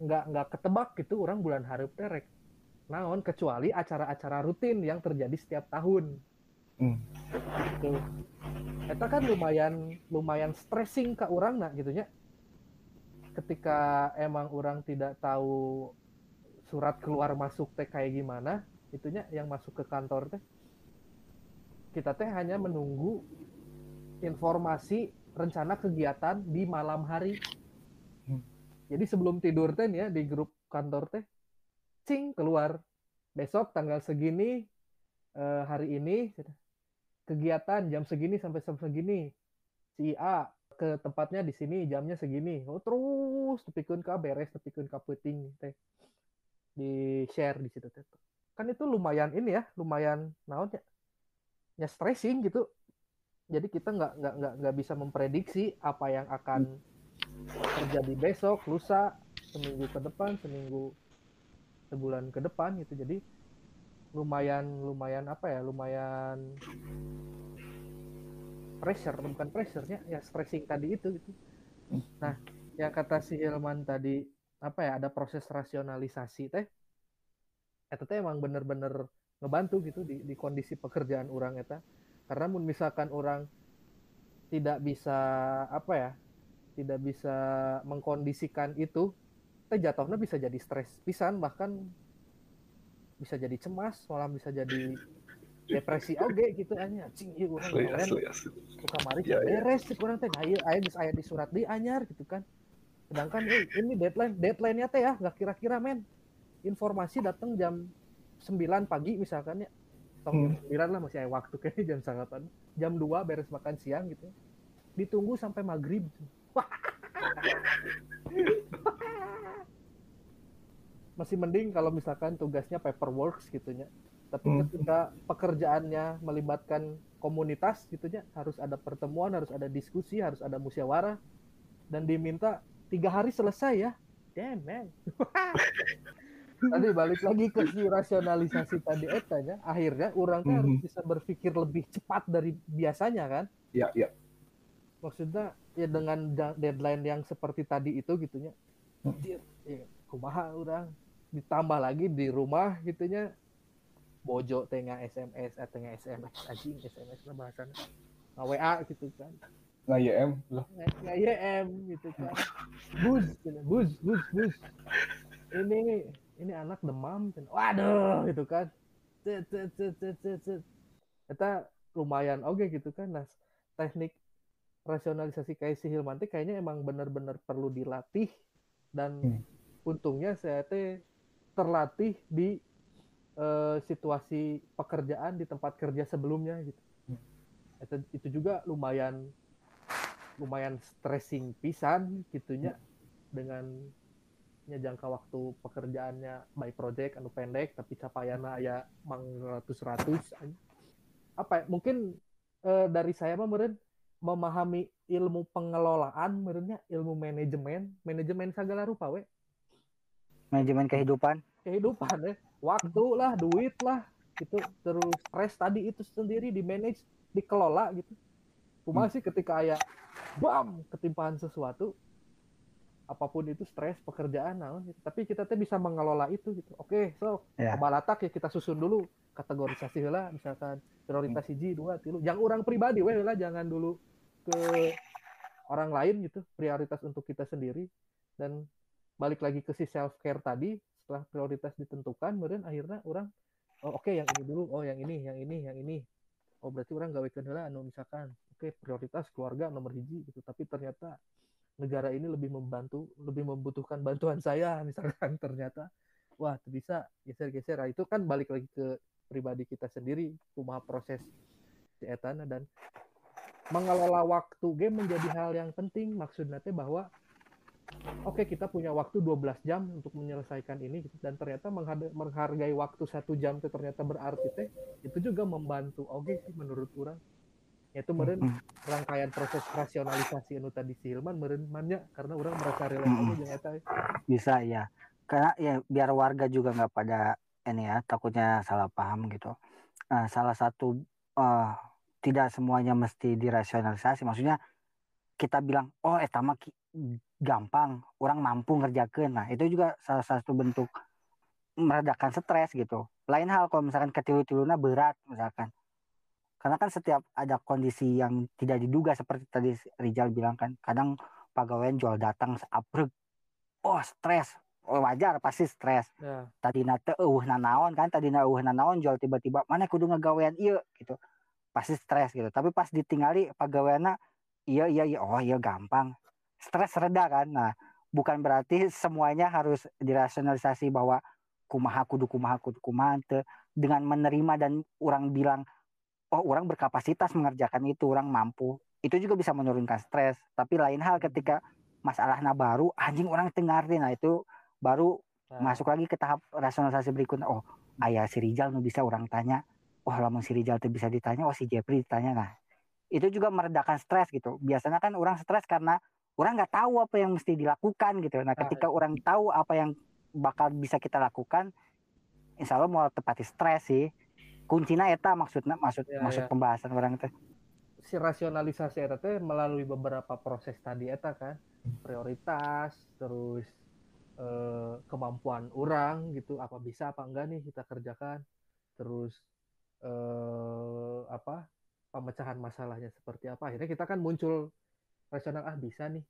nggak nggak ketebak gitu orang bulan hareup terek naon kecuali acara-acara rutin yang terjadi setiap tahun. Hmm. Gitu. Eta kan lumayan lumayan stressing ke orang nak gitunya. Ketika emang orang tidak tahu surat keluar masuk teh kayak gimana, itunya yang masuk ke kantor teh. Kita teh hanya menunggu informasi rencana kegiatan di malam hari. Hmm. Jadi sebelum tidur teh ya di grup kantor teh cing keluar besok tanggal segini eh, hari ini kegiatan jam segini sampai jam segini. Si A ke tempatnya di sini jamnya segini. Oh, terus tepikeun ka beres tepikeun ka peuting teh. Di share di situ teh. Kan itu lumayan ini ya lumayan naonnya ya stressing gitu. Jadi kita nggak nggak nggak nggak bisa memprediksi apa yang akan terjadi besok lusa seminggu ke depan seminggu sebulan ke depan gitu. Jadi lumayan lumayan apa ya lumayan pressure bukan pressurenya ya stressing tadi itu gitu. Nah yang kata si Hilman tadi apa ya ada proses rasionalisasi teh itu teh emang bener-bener ngebantu gitu di, di kondisi pekerjaan orang eta. Karena misalkan orang tidak bisa apa ya tidak bisa mengkondisikan itu teh jatuhnya bisa jadi stres pisan bahkan bisa jadi cemas malah bisa jadi depresi. Oge gitu aja cing Asli, kemarin asli, asli. kamari Ya, ya. beres cik urang teh. Aya geus aya di surat di anyar gitu kan. Sedangkan eh, ini deadline deadline-nya teh ya nggak kira-kira men. Informasi datang jam 9 pagi misalkan ya. Tong Hmm. jam 9 lah masih ada waktu kayaknya jam sangatan jam 2 beres makan siang gitu ditunggu sampai maghrib masih mending kalau misalkan tugasnya paperwork gitu ya tapi Hmm. ketika pekerjaannya melibatkan komunitas gitu ya harus ada pertemuan harus ada diskusi harus ada musyawarah dan diminta tiga hari selesai ya damn man tadi balik lagi ke si rasionalisasi tadi etanya akhirnya orang teh harus Mhm. bisa berpikir lebih cepat dari biasanya kan Ya, ya. maksudnya ya dengan deadline yang seperti tadi itu gitunya Hmm. Ya, kumaha orang ditambah lagi di rumah gitunya bojo tengah SMS atau tengah SMS anjing SMS lah bahasanya Nah, WA gitu kan Nah, YM lah. nggak YM gitu kan bus gitu. bus bus bus ini ini anak demam gitu. waduh gitu kan cet cet cet cet cet cet. Eta lumayan oke gitu kan nah teknik rasionalisasi kayak si Hilman kayaknya emang benar-benar perlu dilatih dan Hmm. untungnya saya teh terlatih di eh, situasi pekerjaan di tempat kerja sebelumnya gitu. Hmm. itu, itu juga lumayan lumayan stressing pisan gitunya dengan nya jangka waktu pekerjaannya by project anu pendek tapi capaiannya ya mang ratus ratus apa ya, mungkin eh, dari saya mah meureun memahami ilmu pengelolaan meureunnya ilmu manajemen manajemen segala rupa we manajemen kehidupan. Kehidupan ya. Waktu lah duit lah. Gitu terus stres tadi itu sendiri di manage dikelola gitu. Cuma sih ketika ayah bam ketimpaan sesuatu apa pun itu stres pekerjaan naon gitu. tapi kita tuh bisa mengelola itu gitu. Oke so Ya. balatak ya kita susun dulu. Kategorisasi lah misalkan. Prioritas hiji dua tilu. Yang orang pribadi weh lah jangan dulu ke orang lain gitu. Prioritas untuk kita sendiri. Dan balik lagi ke si self care tadi setelah prioritas ditentukan kemudian akhirnya orang oh oke yang ini dulu oh yang ini yang ini yang ini. Oh berarti orang gawe kendala anu misalkan oke prioritas keluarga nomor hiji gitu. Tapi ternyata negara ini lebih membantu lebih membutuhkan bantuan saya misalkan ternyata wah bisa geser-geser. Nah, itu kan balik lagi ke pribadi kita sendiri kumaha proses si dan mengelola waktu game menjadi hal yang penting. Maksudnya bahwa oke kita punya waktu 12 jam untuk menyelesaikan ini gitu. dan ternyata menghargai waktu satu jam itu ternyata berarti teh itu juga membantu. Oke sih menurut orang. Itu meren rangkaian proses rasionalisasi anu tadi si Hilman meren mannya karena orang merasa relate jeung eta bisa ya karena ya biar warga juga nggak pada ini ya takutnya salah paham gitu. Nah, salah satu eh, tidak semuanya mesti dirasionalisasi. Maksudnya kita bilang oh etama gampang orang mampu ngerjakan. Nah itu juga salah satu bentuk meredakan stres gitu. Lain hal kalau misalkan ketilu-tiluna berat misalkan. Karena kan setiap ada kondisi yang tidak diduga seperti tadi Rizal bilang kan kadang pegawai jual datang seabrek. Oh stres. Oh, wajar pasti stres. Ya. Tadi nate uh nanaon kan tadi uh nanaon jual tiba-tiba mana kudu ngegawean iya gitu. Pasti stres gitu. Tapi pas ditinggali pegawainya iya iya iya. Oh iya gampang stres reda kan. Nah bukan berarti semuanya harus dirasionalisasi bahwa kumaha kudu kumaha kudu kumaha teu. dengan menerima dan orang bilang oh orang berkapasitas mengerjakan itu orang mampu. Itu juga bisa menurunkan stres. Tapi lain hal ketika masalahnya baru anjing orang tengarti nah itu baru Nah, masuk lagi ke tahap rasionalisasi berikutnya. Oh ayah si Rijal nu bisa orang tanya. Oh lamun si Rijal tuh bisa ditanya oh si Jepri ditanya. Nah itu juga meredakan stres gitu. Biasanya kan orang stres karena orang nggak tahu apa yang mesti dilakukan gitu nah ketika orang tahu apa yang bakal bisa kita lakukan insya Allah mau tepati stres sih. Kuncinya eta maksudnya maksud Ya, maksud ya. pembahasan orang itu. Si rasionalisasi eta teh melalui beberapa proses tadi eta kan. Prioritas terus eh, kemampuan orang gitu apa bisa apa enggak nih kita kerjakan. Terus eh, apa pemecahan masalahnya seperti apa. Akhirnya kita kan muncul rasional ah bisa nih.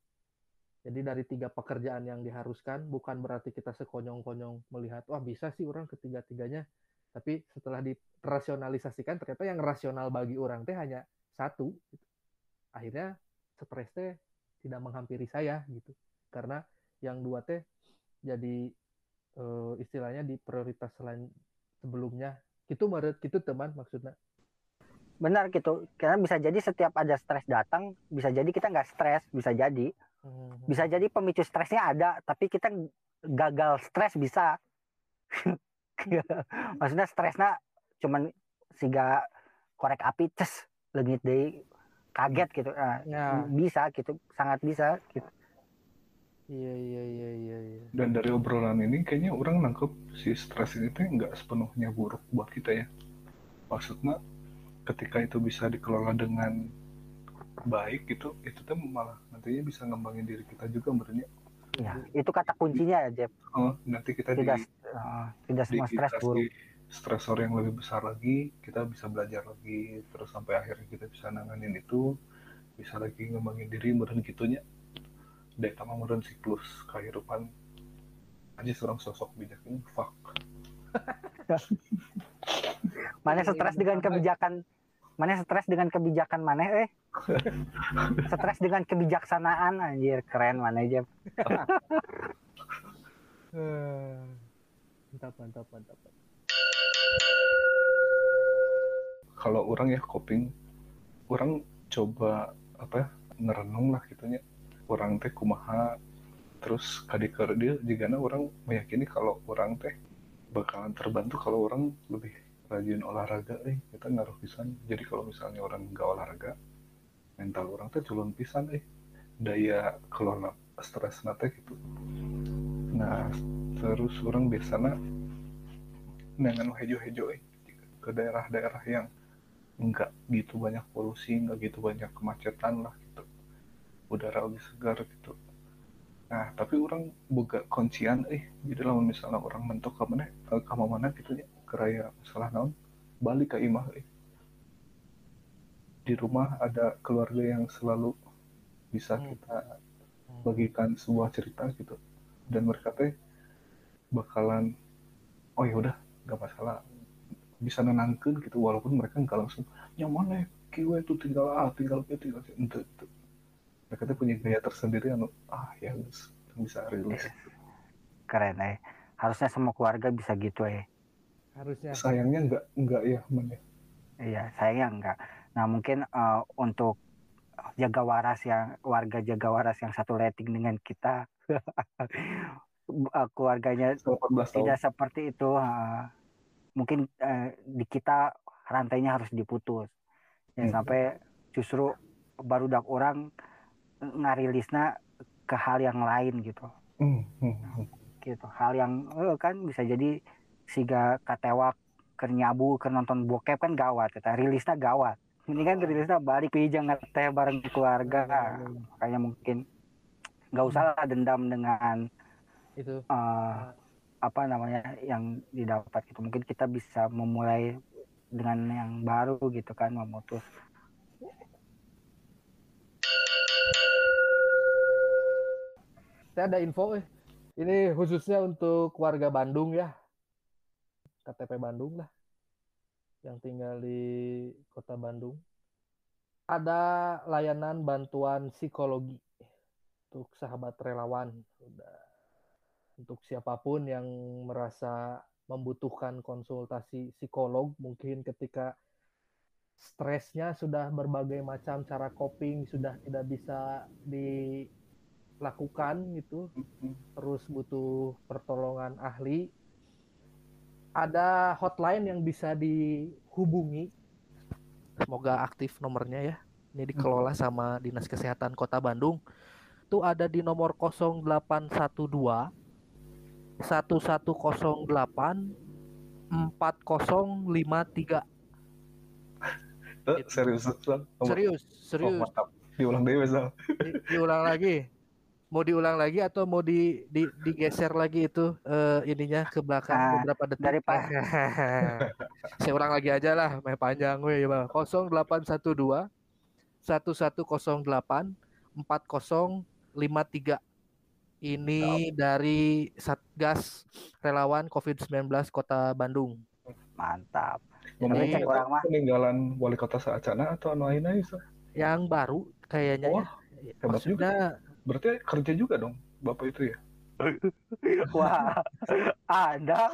Jadi dari tiga pekerjaan yang diharuskan bukan berarti kita sekonyong-konyong melihat wah bisa sih orang ketiga-tiganya. Tapi setelah dirasionalisasikan ternyata yang rasional bagi orang teh hanya satu gitu. akhirnya stres teh tidak menghampiri saya gitu. Karena yang dua teh jadi eh, istilahnya di prioritas selain sebelumnya. Itu menurut itu teman maksudnya benar gitu. Karena bisa jadi setiap ada stres datang bisa jadi kita nggak stres bisa jadi. Hmm. bisa jadi pemicu stresnya ada tapi kita gagal stres bisa. Maksudnya stresnya cuman sehingga korek api ces legit deh. Kaget gitu. Nah, ya. bisa gitu. Sangat bisa gitu. Iya iya iya iya iya. Dan dari obrolan ini kayaknya orang nangkep si stres ini tuh nggak sepenuhnya buruk buat kita ya. Maksudnya ketika itu bisa dikelola dengan baik gitu, itu tuh malah nantinya bisa ngembangin diri kita juga sebenarnya. ya itu kata kuncinya ya Jeff Oh, nanti kita di, tidak eh, tidak semua stres buruk stresor yang lebih besar lagi, kita bisa belajar lagi, terus sampai akhirnya kita bisa nanganin itu, bisa lagi ngembangin diri, meren gitunya. Dek sama meren siklus kehidupan aja seorang sosok bijak ini fuck. mana stres dengan kebijakan mana stres dengan kebijakan mana eh? Stres dengan kebijaksanaan anjir. Keren mana Eh, mantap mantap mantap. Kalau orang ya coping orang coba apa ya, ngerenung lah gitunya orang teh kumaha terus kadiker dia jika orang meyakini kalau orang teh bakalan terbantu kalau orang lebih rajin olahraga eh kita ngaruh pisan. Jadi kalau misalnya orang nggak olahraga mental orang teh culun pisan eh. Daya kelola stres nate gitu. Nah terus orang biasanya dengan hejo-hejo eh ke daerah-daerah yang nggak gitu banyak polusi nggak gitu banyak kemacetan lah gitu. Udara lebih segar gitu. Nah tapi orang buka kuncian eh. Jadi kalau misalnya orang mentok ke mana eh, ke mana gitu ya keraya masalah naon balik ke imah eh. Di rumah ada keluarga yang selalu bisa Hmm. kita bagikan sebuah cerita gitu. Dan mereka teh bakalan oh ya udah nggak masalah. Bisa nenangkan gitu walaupun mereka nggak langsung nyaman ya? Kiwe itu tinggal ah tinggal itu tinggal itu itu mereka tuh punya gaya tersendiri anu ah ya bisa rilis. Keren eh. Harusnya semua keluarga bisa gitu eh harusnya sayangnya nggak nggak ya men ya. iya sayangnya enggak nah mungkin eh, untuk jaga waras yang warga jaga waras yang satu rating dengan kita eh, keluarganya 14 tahun tidak seperti itu eh, mungkin eh, di kita rantainya harus diputus ya Hmm. sampai justru baru dak orang ngarilisnya ke hal yang lain gitu Hmm, hmm, hmm. gitu hal yang eh, kan bisa jadi siga katewak ke nyabu ke nonton bokep kan gawat kita rilisnya gawat. Ini kan rilisnya balik pijang ngeteh bareng keluarga. Makanya mungkin nggak usah lah dendam dengan itu. eh, apa namanya yang didapat gitu. Mungkin kita bisa memulai dengan yang baru gitu kan memutus. Saya ada info eh. ini khususnya untuk warga Bandung ya KTP Bandung lah yang tinggal di kota Bandung. Ada layanan bantuan psikologi untuk sahabat relawan. Udah. Untuk siapa pun yang merasa membutuhkan konsultasi psikolog mungkin ketika stresnya sudah berbagai macam cara coping sudah tidak bisa dilakukan gitu terus butuh pertolongan ahli ada hotline yang bisa dihubungi. Semoga aktif nomornya ya. Ini dikelola sama Dinas Kesehatan Kota Bandung. Itu ada di nomor 0812 1108 4053. Eh, serius, Serius, Oh, serius. mantap. Diulang deh, Sal. Di- diulang lagi. Mau diulang lagi atau mau di, di digeser lagi itu eh, ininya ke belakang Ah, beberapa detik? daripada- Saya ulang lagi aja lah, main panjang gue ya, Bang. 0812 1108 4053. Ini dari Satgas Relawan COVID-19 Kota Bandung. Mantap. Ngomong cek orang mah. peninggalan wali kota Saacana atau anu lain aja, Sal? Yang baru kayaknya ya. Wah, hebat Maksudnya Berarti kerja juga dong, Bapak itu ya? Wah, Anda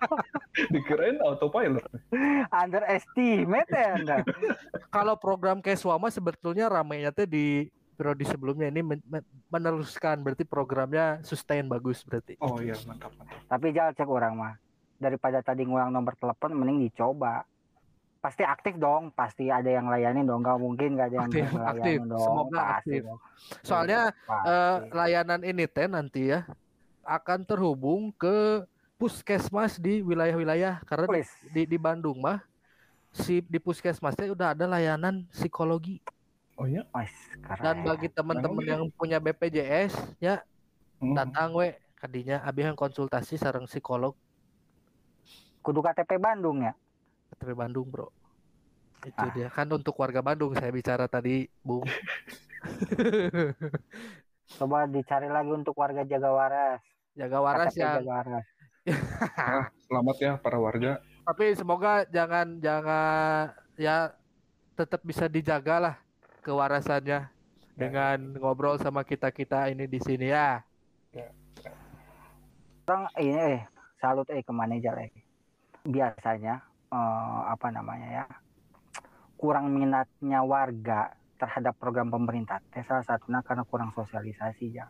Dikirain autopilot. underestimate ya Anda. kalau program kayak Suama sebetulnya ramainya tuh di periode sebelumnya ini men- men- meneruskan berarti programnya sustain bagus berarti. Oh iya, mantap, mantap. Tapi jangan cek orang mah. Daripada tadi ngulang nomor telepon, mending dicoba. Pasti aktif dong, pasti ada yang layanin dong. Gak mungkin gak ada yang Aktif, ngelayanin aktif. dong. Semoga pasti aktif. dong. Soalnya Pasti. eh, layanan ini teh nanti ya akan terhubung ke puskesmas di wilayah-wilayah karena di, di, di Bandung mah si di puskesmasnya udah ada layanan psikologi Oh iya? Keren. dan bagi teman-teman yang punya BPJS ya Hmm. datang we kadinya abi yang konsultasi sareng psikolog Kudu KTP Bandung ya. KTP Bandung bro itu Ah. dia kan untuk warga Bandung saya bicara tadi Bung Coba dicari lagi untuk warga Jagawaras. jaga waras KTP yang Jagawaras. Ah, selamat ya para warga. tapi semoga jangan jangan ya tetap bisa dijaga lah kewarasannya dengan ngobrol sama kita kita ini di sini ya Orang ini eh salut eh ke manajer eh. Biasanya eh, apa namanya ya? Kurang minatnya warga terhadap program pemerintah. Teh salah satunya karena kurang sosialisasi ya.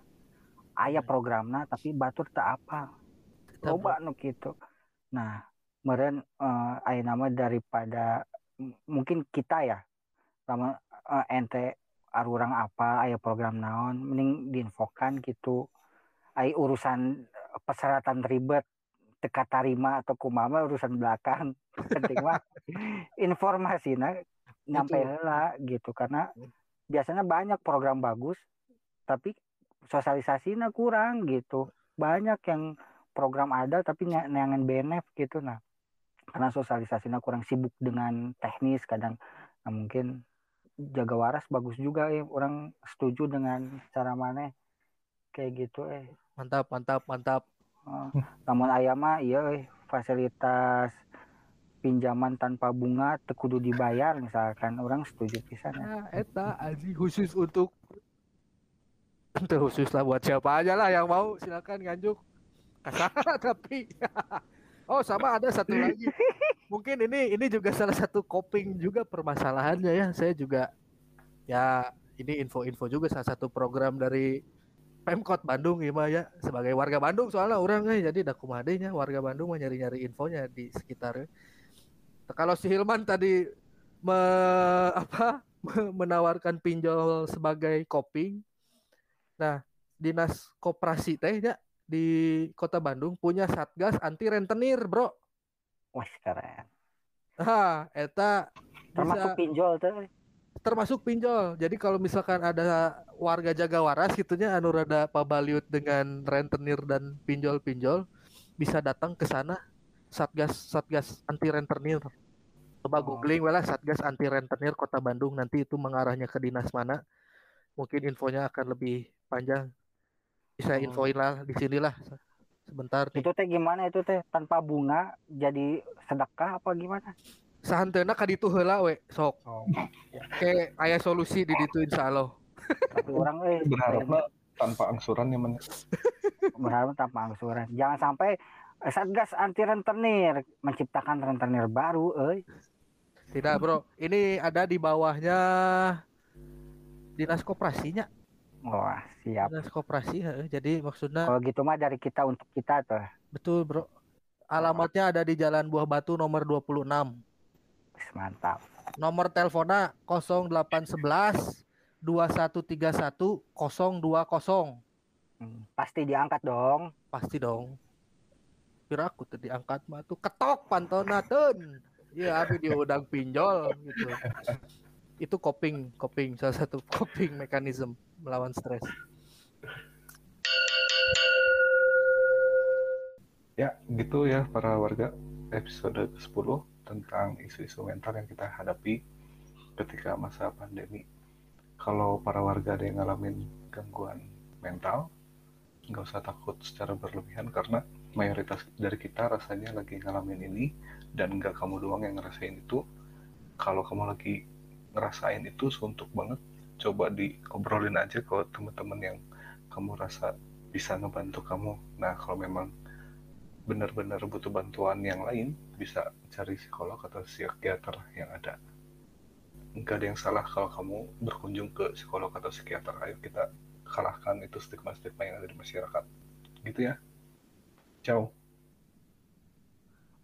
Aya programna tapi batur tak apa. Coba nu gitu. Nah, meren eh, aya nama daripada mungkin kita ya sama eh, ente arurang apa aya program naon mending diinfokan gitu ai urusan persyaratan ribet teka tarima atau kumama urusan belakang. Penting mah informasinya nyampe lah gitu. Karena biasanya banyak program bagus tapi sosialisasinya kurang gitu. Banyak yang program ada tapi nyangan benef gitu nah. Karena sosialisasinya kurang sibuk dengan teknis kadang. Nah, mungkin jaga waras bagus juga eh orang setuju dengan cara mana kayak gitu eh. Mantap mantap mantap Namun ayam mah iya fasilitas pinjaman tanpa bunga tekudu dibayar misalkan orang setuju pisan ya. Ah, eta aji khusus untuk khusus lah buat siapa aja lah yang mau silakan nganjuk kasar tapi. Oh sama ada satu lagi. Mungkin ini ini juga salah satu coping juga permasalahannya ya. Saya juga ya ini info-info juga salah satu program dari Pemkot Bandung ya ya sebagai warga Bandung soalnya orang eh jadi dak kumadenya warga Bandung mah nyari-nyari infonya di sekitar kalau si Hilman tadi me, apa menawarkan pinjol sebagai coping. Nah, dinas koperasi teh ya di Kota Bandung punya satgas anti rentenir, Bro. wah keren Ah, eta termasuk bisa- pinjol tuh eh. Termasuk pinjol. Jadi kalau misalkan ada warga jaga waras gitunya anu rada pabaliut dengan rentenir dan pinjol-pinjol bisa datang ke sana Satgas Satgas anti rentenir. Coba Oh. googling lah Satgas anti rentenir Kota Bandung nanti itu mengarahnya ke dinas mana. Mungkin infonya akan lebih panjang. Bisa Oh. infoin lah di sinilah sebentar nih. itu teh gimana itu teh tanpa bunga jadi sedekah apa gimana Sahantena ka ditu heula we sok. Oh. Kayak aya solusi di ditu insyaallah. tapi orang eh Berharapnya tanpa angsuran ya, men. berharap tanpa angsuran jangan sampai eh, satgas anti rentenir menciptakan rentenir baru eh Tidak, Bro. Ini ada di bawahnya dinas koperasinya. wah siap Dinas koperasi, heeh. jadi maksudnya kalau gitu mah dari kita untuk kita tuh betul, Bro. Alamatnya ada di Jalan Buah Batu nomor 26. Mantap. Nomor teleponnya 0811 2131 020. Hmm, Pasti diangkat dong. Pasti dong. Kira aku tuh diangkat mah tuh ketok pantonaten. Ya, abi diudang pinjol gitu. Itu coping, coping salah satu coping mekanisme melawan stres. Ya, gitu ya para warga episode ke-10 tentang isu-isu mental yang kita hadapi ketika masa pandemi. Kalau para warga ada yang ngalamin gangguan mental, nggak usah takut secara berlebihan karena mayoritas dari kita rasanya lagi ngalamin ini dan nggak kamu doang yang ngerasain itu. Kalau kamu lagi ngerasain itu suntuk banget, coba diobrolin aja ke teman-teman yang kamu rasa bisa ngebantu kamu. Nah, kalau memang benar-benar butuh bantuan yang lain, bisa cari psikolog atau psikiater yang ada. Nggak ada yang salah kalau kamu berkunjung ke psikolog atau psikiater. Ayo kita kalahkan itu stigma-stigma yang ada di masyarakat. Gitu ya. Ciao.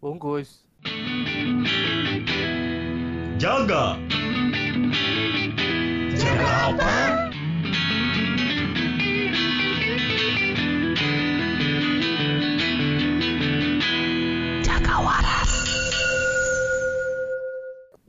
Bungkus. Jaga. Jaga apa?